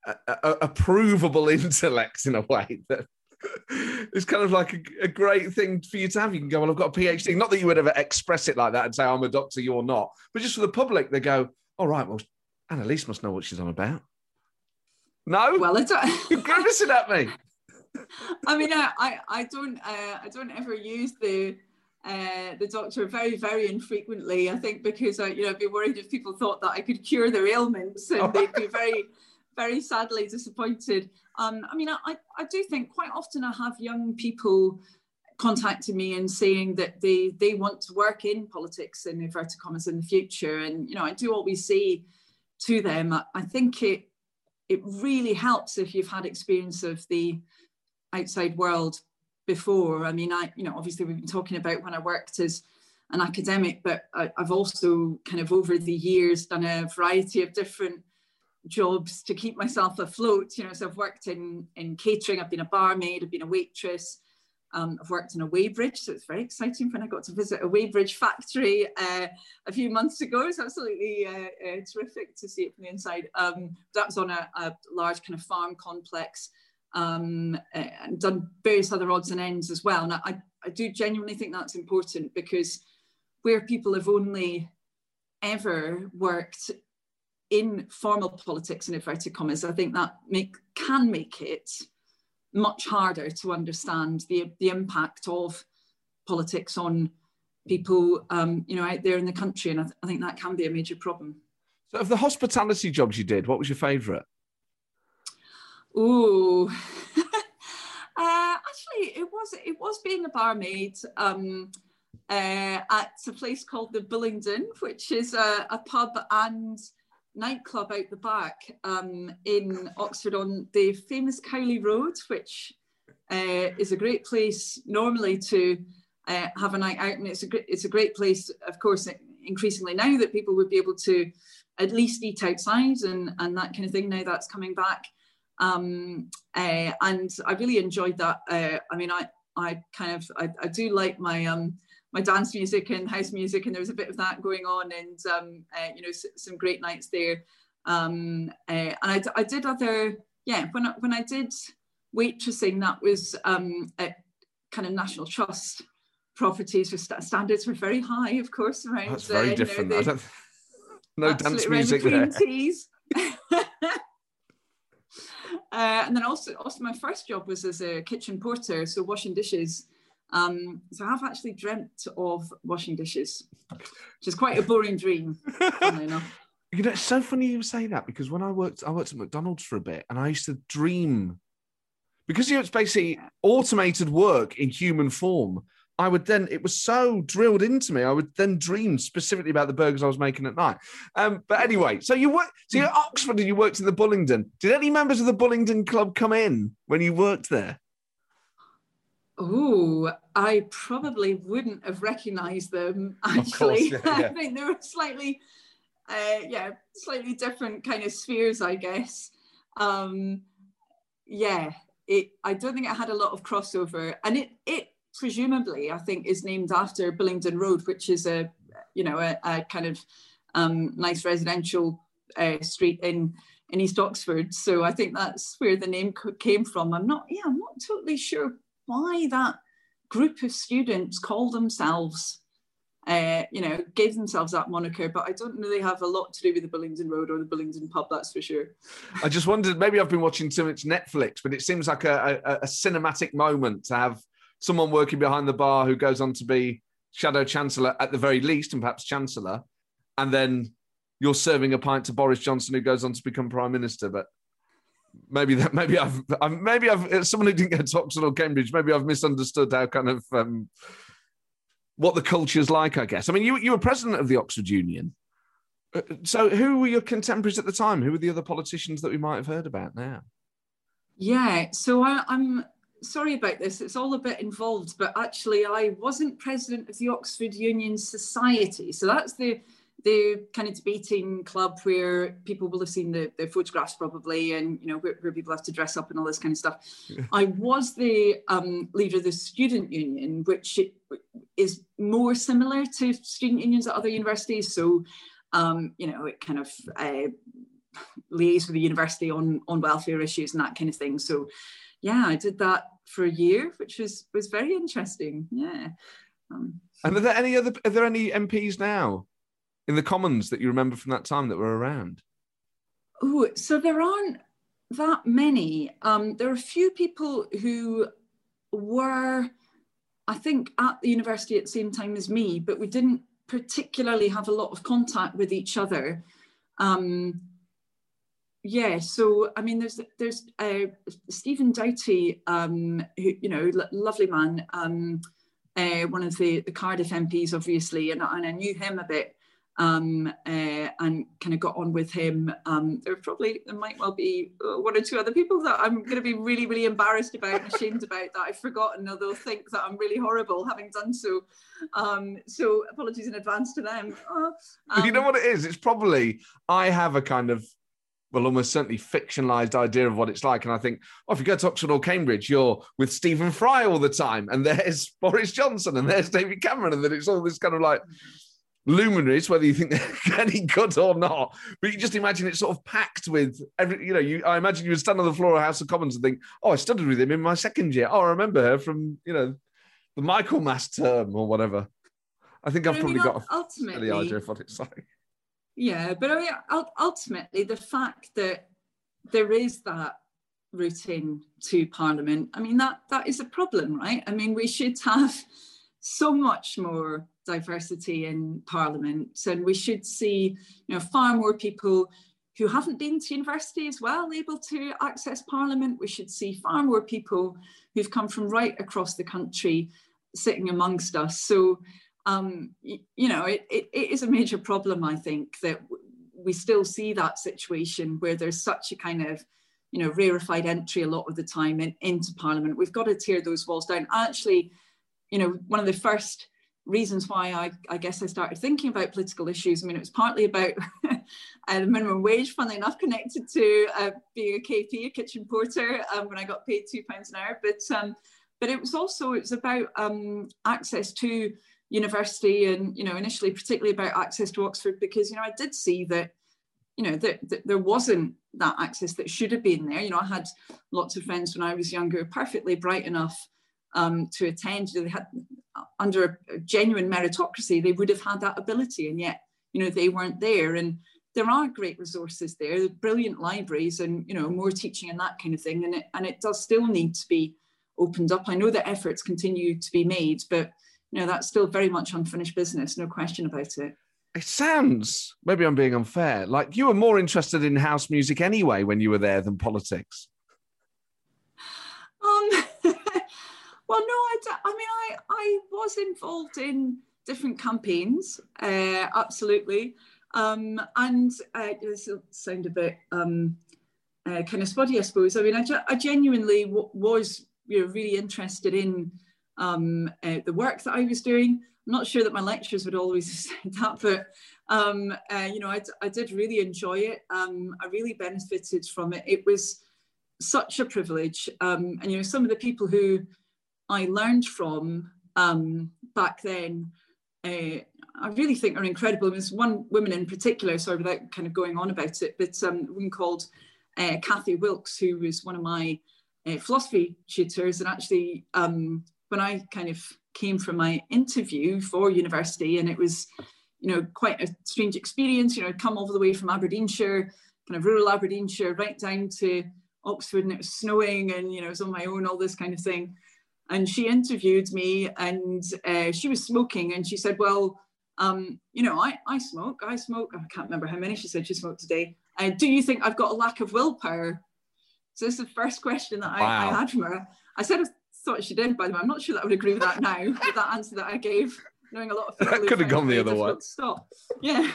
a, a, a provable intellect in a way that it's kind of like a, a, great thing for you to have. You can go, well, I've got a PhD. Not that you would ever express it like that and say, I'm a doctor, you're not. But just for the public, they go, all right, well, Anneliese must know what she's on about. No. Well, it's you're grimacing at me. I mean, I, I, I don't, uh, I don't ever use the, uh, the doctor very, very infrequently. I think because I, you know, I'd be worried if people thought that I could cure their ailments, and they'd be very, very sadly disappointed. Um, I mean, I, I do think quite often I have young people contacting me and saying that they they want to work in politics in inverted commas in the future, and you know, I do always say to them, I think it it really helps if you've had experience of the outside world before. I mean, I you know obviously we've been talking about when I worked as an academic, but I, I've also kind of over the years done a variety of different jobs to keep myself afloat. You know, so I've worked in in catering, I've been a barmaid, I've been a waitress, um, I've worked in a weighbridge, so it's very exciting when I got to visit a weighbridge factory uh, a few months ago. It's absolutely uh, uh, terrific to see it from the inside. Um, that was on a, a, large kind of farm complex um, and done various other odds and ends as well. And I, I do genuinely think that's important because where people have only ever worked in formal politics in inverted commas, I think that make can make it much harder to understand the, the impact of politics on people, um, you know, out there in the country. And I, th- I, think that can be a major problem. So of the hospitality jobs you did, what was your favourite? Oh, uh, actually, it was it was being a barmaid um, uh, at a place called the Bullingdon, which is a, a pub and nightclub out the back um, in Oxford on the famous Cowley Road, which uh, is a great place normally to uh, have a night out, and it's a it's a great place, of course, increasingly now that people would be able to at least eat outside and and that kind of thing. Now that's coming back, um, uh, and I really enjoyed that. Uh, I mean, I I kind of I, I do like my um, my dance music and house music, and there was a bit of that going on, and um, uh, you know, some great nights there. Um, uh, and I, I did other, yeah, when I, when I did waitressing, that was um, at kind of National Trust properties. For st- standards were very high, of course. Around that's very uh, different. You know, the, no dance music the there. Teas. Uh, and then also, also my first job was as a kitchen porter, so washing dishes. Um, so I've actually dreamt of washing dishes, which is quite a boring dream. You know, it's so funny you say that because when I worked, I worked at McDonald's for a bit, and I used to dream because you know it's basically automated work in human form. I would then, it was so drilled into me, I would then dream specifically about the burgers I was making at night. Um, but anyway, so you worked, so you're at Oxford and you worked in the Bullingdon. Did any members of the Bullingdon Club come in when you worked there? Oh, I probably wouldn't have recognised them. Actually, course, yeah, yeah. I think they were slightly, uh, yeah, slightly different kind of spheres, I guess. Um, yeah, it. I don't think it had a lot of crossover, and it it presumably I think is named after Bullingdon Road, which is a you know a, a kind of um, nice residential uh, street in in East Oxford. So I think that's where the name came from. I'm not, yeah, I'm not totally sure why that group of students call themselves, uh, you know, gave themselves that moniker, but I don't really have a lot to do with the Bullingdon Road or the Bullingdon pub, that's for sure. I just wondered, maybe I've been watching too much Netflix, but it seems like a, a, a cinematic moment to have someone working behind the bar who goes on to be Shadow Chancellor at the very least, and perhaps Chancellor, and then you're serving a pint to Boris Johnson, who goes on to become Prime Minister. But maybe that maybe I've, I've maybe I've someone who didn't go to Oxford or Cambridge. Maybe I've misunderstood how kind of um, what the culture's like. I guess. I mean, you you were president of the Oxford Union. Uh, so, who were your contemporaries at the time? Who were the other politicians that we might have heard about now? Yeah, so I, I'm sorry about this. It's all a bit involved, but actually, I wasn't president of the Oxford Union Society. So that's the the kind of debating club where people will have seen the, the photographs probably and you know where, where, people have to dress up and all this kind of stuff. Yeah. i was the um, leader of the student union which is more similar to student unions at other universities. So um, you know it kind of uh, liaise with the university on on welfare issues and that kind of thing. So yeah i did that for a year which was was very interesting. Yeah. Um, and are there any other are there any mps now in the Commons that you remember from that time that were around? Oh, so there aren't that many. Um, there are a few people who were, I think, at the university at the same time as me, but we didn't particularly have a lot of contact with each other. Um, yeah, so I mean, there's there's uh, Stephen Doughty, um, who you know, lo- lovely man, um, uh, one of the the Cardiff MPs, obviously, and, and I knew him a bit um, uh, and kind of got on with him. Um, there probably there might well be uh, one or two other people that I'm going to be really really embarrassed about and ashamed about that I've forgotten, or they'll think that I'm really horrible having done so. Um, so apologies in advance to them. Uh, you know what it is? It's probably I have a kind of well, almost certainly fictionalized idea of what it's like. And I think, oh, if you go to Oxford or Cambridge, you're with Stephen Fry all the time, and there's Boris Johnson, and there's David Cameron, and then it's all this kind of like luminaries, whether you think they're any good or not. But you just imagine it sort of packed with every, you know, you I imagine you would stand on the floor of House of Commons and think, oh, I studied with him in my second year. Oh, I remember her from, you know, the Michaelmas term or whatever. I think I've probably got a ultimately, the idea of what it's like. Yeah, but I mean, ultimately, the fact that there is that routine to Parliament, I mean, that that is a problem, right? I mean, we should have so much more diversity in Parliament, and we should see, you know, far more people who haven't been to university as well able to access Parliament. We should see far more people who've come from right across the country sitting amongst us. So, um, you know, it, it, it is a major problem, I think, that we still see that situation where there's such a kind of, you know, rarefied entry a lot of the time in, into Parliament. We've got to tear those walls down. Actually, you know, one of the first reasons why I, I guess I started thinking about political issues. I mean, it was partly about uh, the minimum wage, funnily enough, connected to uh, being a KP, a kitchen porter, um, when I got paid two pounds an hour. But um, but it was also it was about um, access to university, and you know, initially particularly about access to Oxford, because you know I did see that you know that, that there wasn't that access that should have been there. You know, I had lots of friends when I was younger, perfectly bright enough um, to attend. They had under a genuine meritocracy, they would have had that ability, and yet you know they weren't there. And there are great resources there, brilliant libraries, and you know more teaching and that kind of thing. And it and it does still need to be opened up. I know that efforts continue to be made, but you know that's still very much unfinished business, no question about it. It sounds maybe I'm being unfair. Like you were more interested in house music anyway when you were there than politics. Um, well, no, I, I mean, I, I was involved in different campaigns, uh, absolutely. Um, and uh, this will sound a bit um, uh, kind of spotty, I suppose. I mean, I, I genuinely was you know, really interested in um, uh, the work that I was doing. I'm not sure that my lectures would always said that, but um, uh, you know, I, I, did really enjoy it. Um, I really benefited from it. It was such a privilege. Um, and you know, some of the people who I learned from um, back then, uh, I really think are incredible. There's one woman in particular, sorry without kind of going on about it, but um, a woman called uh, Kathy Wilkes, who was one of my uh, philosophy tutors. And actually, um, when I kind of came from my interview for university, and it was, you know, quite a strange experience, you know, come all the way from Aberdeenshire, kind of rural Aberdeenshire, right down to Oxford, and it was snowing, and, you know, it was on my own, all this kind of thing and she interviewed me and uh, she was smoking and she said well um, you know I, I smoke i smoke. I can't remember how many she said she smoked today uh, do you think i've got a lack of willpower? So this is the first question that I, wow. I had from her. I said i thought she did by the way. I'm not sure that i would agree with that now with that answer that i gave knowing a lot of people that could have gone the other way. stop. Yeah.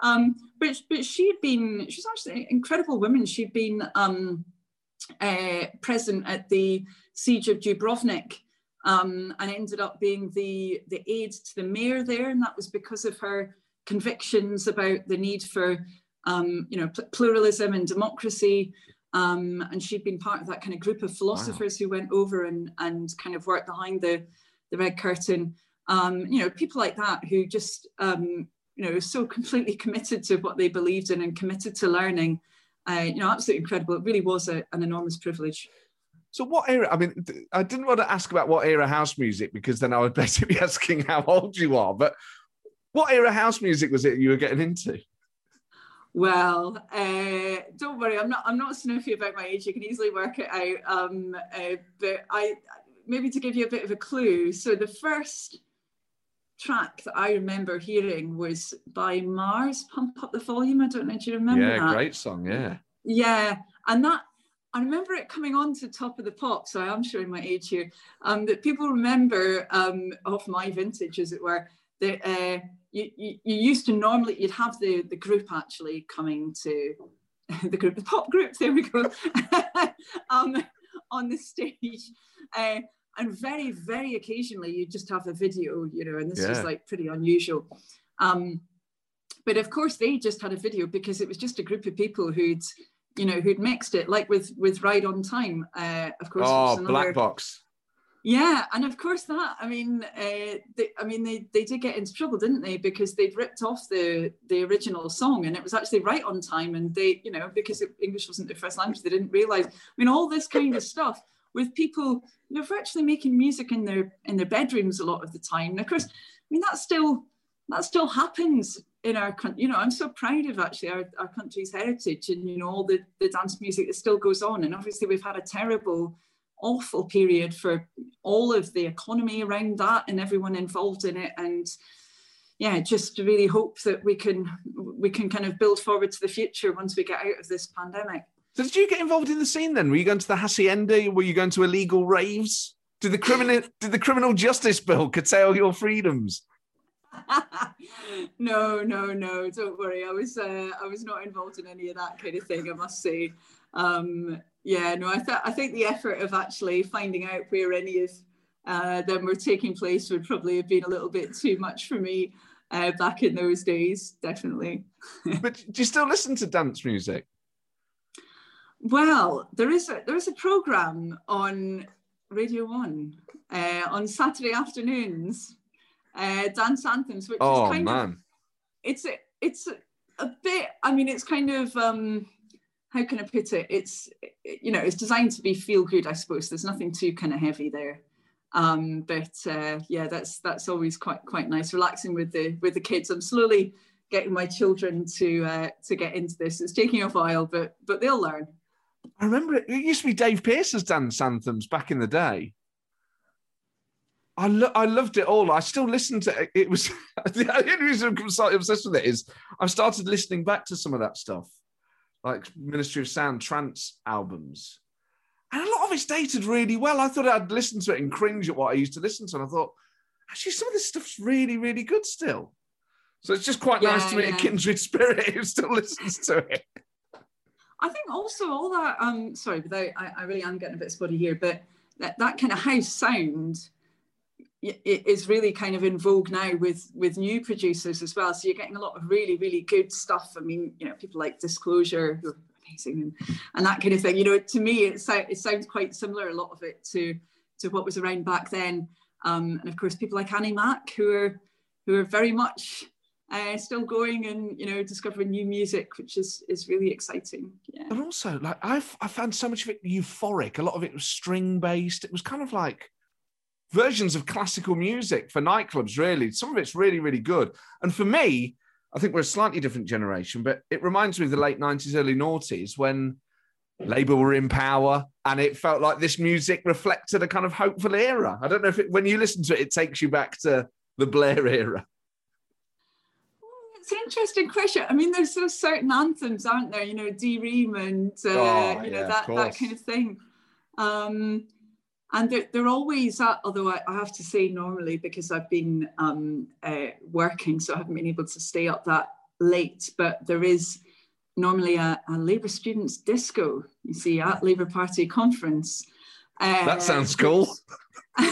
Um, but but she'd been she's actually an incredible woman. She'd been um, uh, present at the siege of Dubrovnik um, and ended up being the, the aide to the mayor there. And that was because of her convictions about the need for um, you know, pluralism and democracy. Um, and she'd been part of that kind of group of philosophers wow. who went over and, and kind of worked behind the, the red curtain. Um, you know, people like that who just, um, you know, so completely committed to what they believed in and committed to learning. Uh, you know, absolutely incredible. It really was a, an enormous privilege. So what era? I mean, I didn't want to ask about what era house music because then I would basically be asking how old you are. But what era house music was it you were getting into? Well, uh, don't worry, I'm not. I'm not sniffy about my age. You can easily work it out. Um, uh, but I maybe to give you a bit of a clue. So the first track that I remember hearing was by MARRS. Pump up the volume. I don't know. Do you remember yeah, that? great song. Yeah. Yeah, and that I remember it coming on to top of the pop, so I am showing my age here. Um, that people remember um, of my vintage, as it were. That uh, you, you, you, used to normally you'd have the the group actually coming to the group, the pop group. There we go, um, on the stage. Uh, and very, very occasionally you just have a video, you know, and this yeah. was like pretty unusual. Um, but of course, they just had a video because it was just a group of people who'd you know who'd mixed it like with with ride on time uh of course oh another, black box yeah and of course that i mean uh they, i mean they they did get into trouble didn't they because they'd ripped off the the original song and it was actually right on time and they you know because it, english wasn't their first language they didn't realize i mean all this kind of stuff with people you know virtually making music in their in their bedrooms a lot of the time and of course i mean that's still that still happens in our country. You know, I'm so proud of actually our, our country's heritage and, you know, all the, the dance music that still goes on. And obviously we've had a terrible, awful period for all of the economy around that and everyone involved in it. And yeah, just really hope that we can we can kind of build forward to the future once we get out of this pandemic. So did you get involved in the scene then? Were you going to the hacienda? Were you going to illegal raves? Did the criminal did the criminal justice bill curtail your freedoms? no, no, no. Don't worry. I was uh, I was not involved in any of that kind of thing. I must say. Um, yeah, no. I thought I think the effort of actually finding out where any of uh, them were taking place would probably have been a little bit too much for me uh, back in those days. Definitely. but do you still listen to dance music? Well, there is a there is a program on Radio One uh, on Saturday afternoons uh, dance anthems, which oh, is kind man. of it's a, it's a, a bit. I mean, it's kind of um, how can I put it? It's you know, it's designed to be feel good, I suppose. There's nothing too kind of heavy there. Um, but uh, yeah, that's that's always quite quite nice, relaxing with the with the kids. I'm slowly getting my children to uh, to get into this. It's taking a while, but but they'll learn. I remember it, it used to be Dave Pearce's dance anthems back in the day. I, lo- I loved it all. I still listen to it. It was the only reason I'm slightly obsessed with it is I've started listening back to some of that stuff, like Ministry of Sound trance albums. And a lot of it's dated really well. I thought I'd listen to it and cringe at what I used to listen to. And I thought, actually, some of this stuff's really, really good still. So it's just quite Yeah, nice to meet yeah. a kindred spirit who still listens to it. I think also all that. Um, sorry, without I, I really am getting a bit spotty here, but that, that kind of house sound is really kind of in vogue now with with new producers as well. So you're getting a lot of really really good stuff. I mean, you know, people like Disclosure who are amazing and, and that kind of thing. You know, to me, it, sou- it sounds quite similar a lot of it to to what was around back then. Um, and of course, people like Annie Mac who are who are very much uh, still going and you know discovering new music, which is is really exciting. Yeah. But also, like I've I found so much of it euphoric. A lot of it was string based. It was kind of like versions of classical music for nightclubs. Really, some of it's really really good. And for me, I think we're a slightly different generation, but it reminds me of the late nineties, early noughties when Labour were in power, and it felt like this music reflected a kind of hopeful era. I don't know if it, when you listen to it, it takes you back to the Blair era. It's an interesting question. I mean, there's those certain anthems, aren't there? You know, D Ream and uh, Oh, you know that that kind of thing. Um, and they're, they're always at, although I, I have to say normally because I've been um, uh, working, so I haven't been able to stay up that late. But there is normally a, a Labour students disco. You see at Labour Party conference. Uh, That sounds cool. well,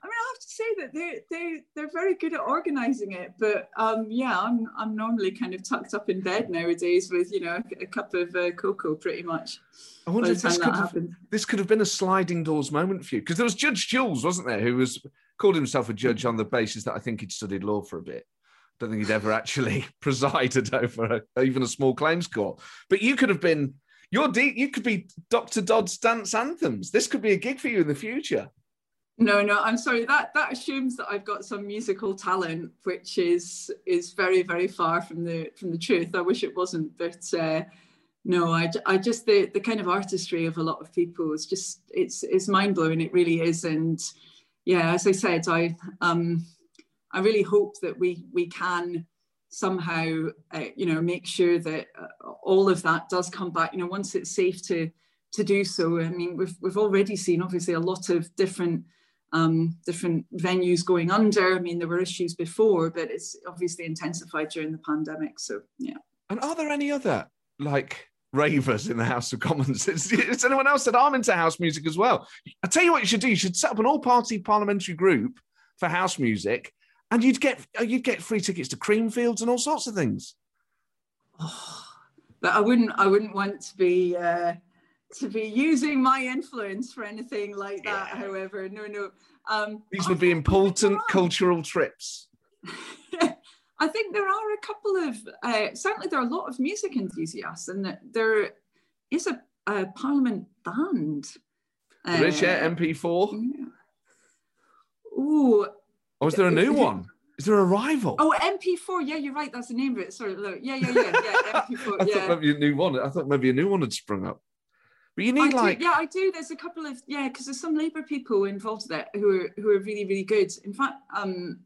I mean, I have to say that they they they're very good at organising it. But um, yeah, I'm I'm normally kind of tucked up in bed nowadays with you know a, a cup of uh, cocoa, pretty much. I wonder if this could have, this could have been a sliding doors moment for you because there was Judge Jules, wasn't there, who was called himself a judge on the basis that I think he'd studied law for a bit. I don't think he'd ever actually presided over a, even a small claims court. But you could have been your de- you could be Dr. Dodds dance anthems. This could be a gig for you in the future. No, no, I'm sorry. That that assumes that I've got some musical talent, which is is very very far from the from the truth. I wish it wasn't, but uh, no, I, I just the the kind of artistry of a lot of people is just it's it's mind blowing. It really is, and yeah, as I said, I um I really hope that we we can somehow uh, you know make sure that uh, all of that does come back. You know, once it's safe to to do so. I mean, we've we've already seen obviously a lot of different um, different venues going under. I mean, there were issues before, but it's obviously intensified during the pandemic. So yeah. And are there any other like ravers in the House of Commons? Is, is anyone else that I'm into house music as well? I tell you what you should do. You should set up an all-party parliamentary group for house music, and you'd get you'd get free tickets to Creamfields and all sorts of things. but I wouldn't I wouldn't want to be uh, to be using my influence for anything like that. Yeah. However, no, no. Um, These I would be important cultural trips. I think there are a couple of uh, certainly there are a lot of music enthusiasts, and that there is a, a Parliament band. There is, yeah, Uh, MP4. yeah. Ooh, Or was there a new one? Is there a rival? Oh, MP4. Yeah, you're right. That's the name of it. Sorry, look. Yeah, yeah, yeah, yeah. MP4. I yeah. thought maybe a new one. I thought maybe a new one had sprung up. But you need I like do, yeah, I do. There's a couple of yeah, because there's some Labour people involved there who are who are really really good. In fact, um,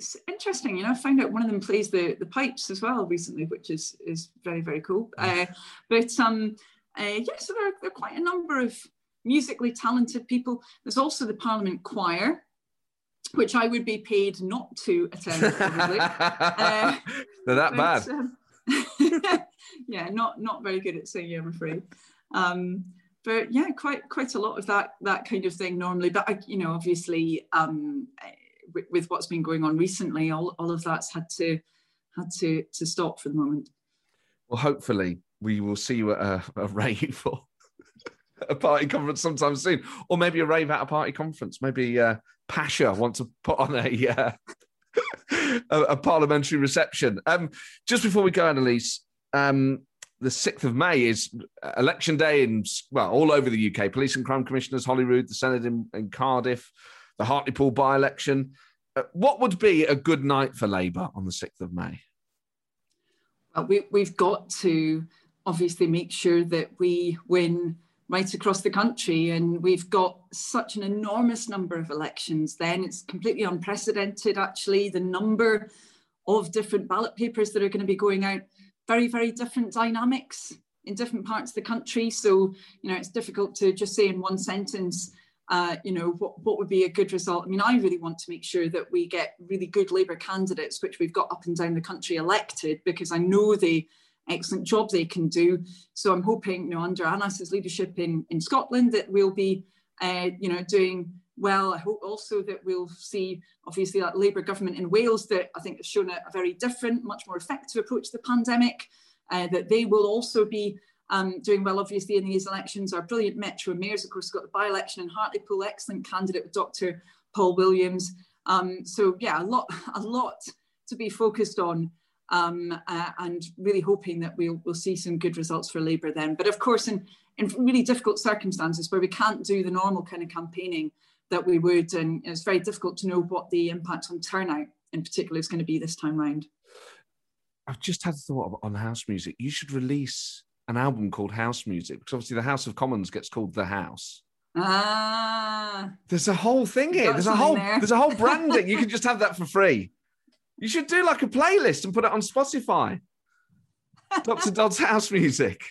it's interesting. You know, I found out one of them plays the the pipes as well recently, which is is very very cool. Uh, but um, uh, yeah, so there are, there are quite a number of musically talented people. There's also the Parliament Choir, which I would be paid not to attend. Probably. uh, They're that but, bad. um, yeah, not not very good at singing, I'm afraid. Um, but yeah, quite quite a lot of that that kind of thing normally. But I, you know, obviously, um, with, with what's been going on recently, all, all of that's had to had to to stop for the moment. Well, hopefully we will see you at a, a rave or a party conference sometime soon, or maybe a rave at a party conference. Maybe uh, Pasha wants to put on a, uh, a a parliamentary reception. Um, just before we go, Anneliese, um, the sixth of May is election day in well all over the UK. Police and crime commissioners, Holyrood, the Senedd in, in Cardiff, the Hartlepool by-election. Uh, what would be a good night for Labour on the sixth of May? Well, we, we've got to obviously make sure that we win right across the country. And we've got such an enormous number of elections then. It's completely unprecedented, actually, the number of different ballot papers that are going to be going out. Very, very different dynamics in different parts of the country. So, you know, it's difficult to just say in one sentence, uh, you know, what, what would be a good result? I mean, I really want to make sure that we get really good Labour candidates, which we've got up and down the country elected, because I know the excellent job they can do. So I'm hoping, you know, under Anas's leadership in, in Scotland, that we'll be, uh, you know, doing well. I hope also that we'll see, obviously, that Labour government in Wales that I think has shown a, a very different, much more effective approach to the pandemic, uh, that they will also be um, doing well, obviously, in these elections. Our brilliant Metro mayors, of course, got the by-election in Hartlepool, excellent candidate with Dr. Paul Williams. Um, so yeah, a lot, a lot to be focused on. Um, uh, and really hoping that we'll, we'll see some good results for Labour then. But of course, in, in really difficult circumstances where we can't do the normal kind of campaigning that we would, and it's very difficult to know what the impact on turnout in particular is going to be this time round. I've just had a thought on house music. You should release an album called House Music because obviously the House of Commons gets called the House. Ah, There's a whole thing here. There's a whole there. there's a whole branding. you can just have that for free. You should do like a playlist and put it on Spotify. Dr. Dodds house music.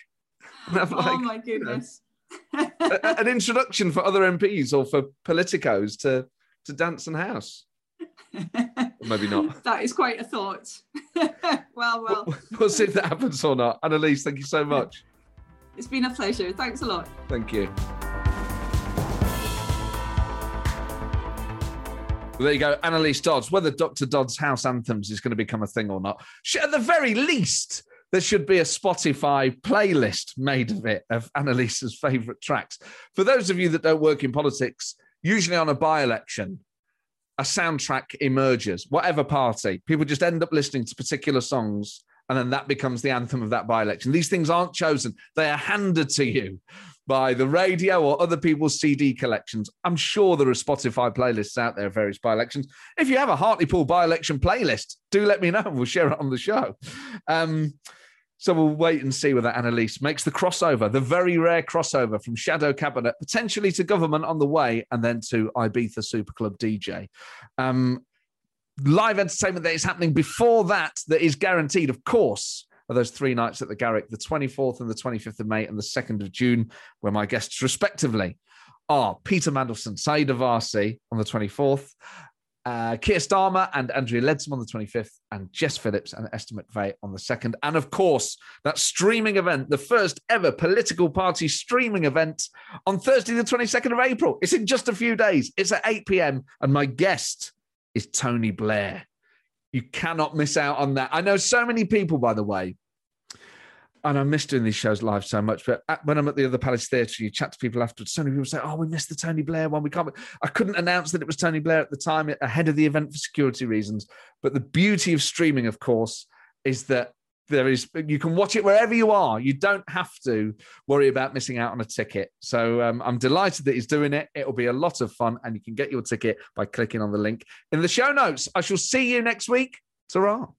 Like oh my goodness. a- an introduction for other MPs or for politicos to to dance and house. Or maybe not. that is quite a thought. well, well, We'll, see if that happens or not. Anneliese, thank you so much. it's been a pleasure. Thanks a lot. Thank you. Well, there you go, Anneliese Dodds. Whether Dr. Dodds house anthems is going to become a thing or not, at the very least, there should be a Spotify playlist made of it of Anneliese's favourite tracks. For those of you that don't work in politics, usually on a by-election, a soundtrack emerges, whatever party. People just end up listening to particular songs, and then that becomes the anthem of that by-election. These things aren't chosen; they are handed to you by the radio or other people's CD collections. I'm sure there are Spotify playlists out there of various by elections. If you have a Hartlepool by election playlist, do let me know we'll share it on the show. Um, so we'll wait and see whether Anneliese makes the crossover, the very rare crossover from Shadow Cabinet, potentially to government on the way, and then to Ibiza Super Club DJ. Um, live entertainment that is happening before that, that is guaranteed, of course, are those three nights at the Garrick, the 24th and the 25th of May and the 2nd of June, where my guests respectively are Peter Mandelson, Sayeeda Warsi on the 24th, uh, Keir Starmer and Andrea Leadsom on the 25th, and Jess Phillips and Esther McVey on the 2nd. And of course, that streaming event, the first ever political party streaming event on Thursday, the 22nd of April. It's in just a few days. It's at 8 p.m. And my guest is Tony Blair. You cannot miss out on that. I know so many people, by the way, and I miss doing these shows live so much. But at, when I'm at the other Palace Theatre, you chat to people afterwards. So many people say, "Oh, we missed the Tony Blair one. We can't." I couldn't announce that it was Tony Blair at the time ahead of the event for security reasons. But the beauty of streaming, of course, is that there is you can watch it wherever you are. You don't have to worry about missing out on a ticket. So um, I'm delighted that he's doing it. It'll be a lot of fun, and you can get your ticket by clicking on the link in the show notes. I shall see you next week. ta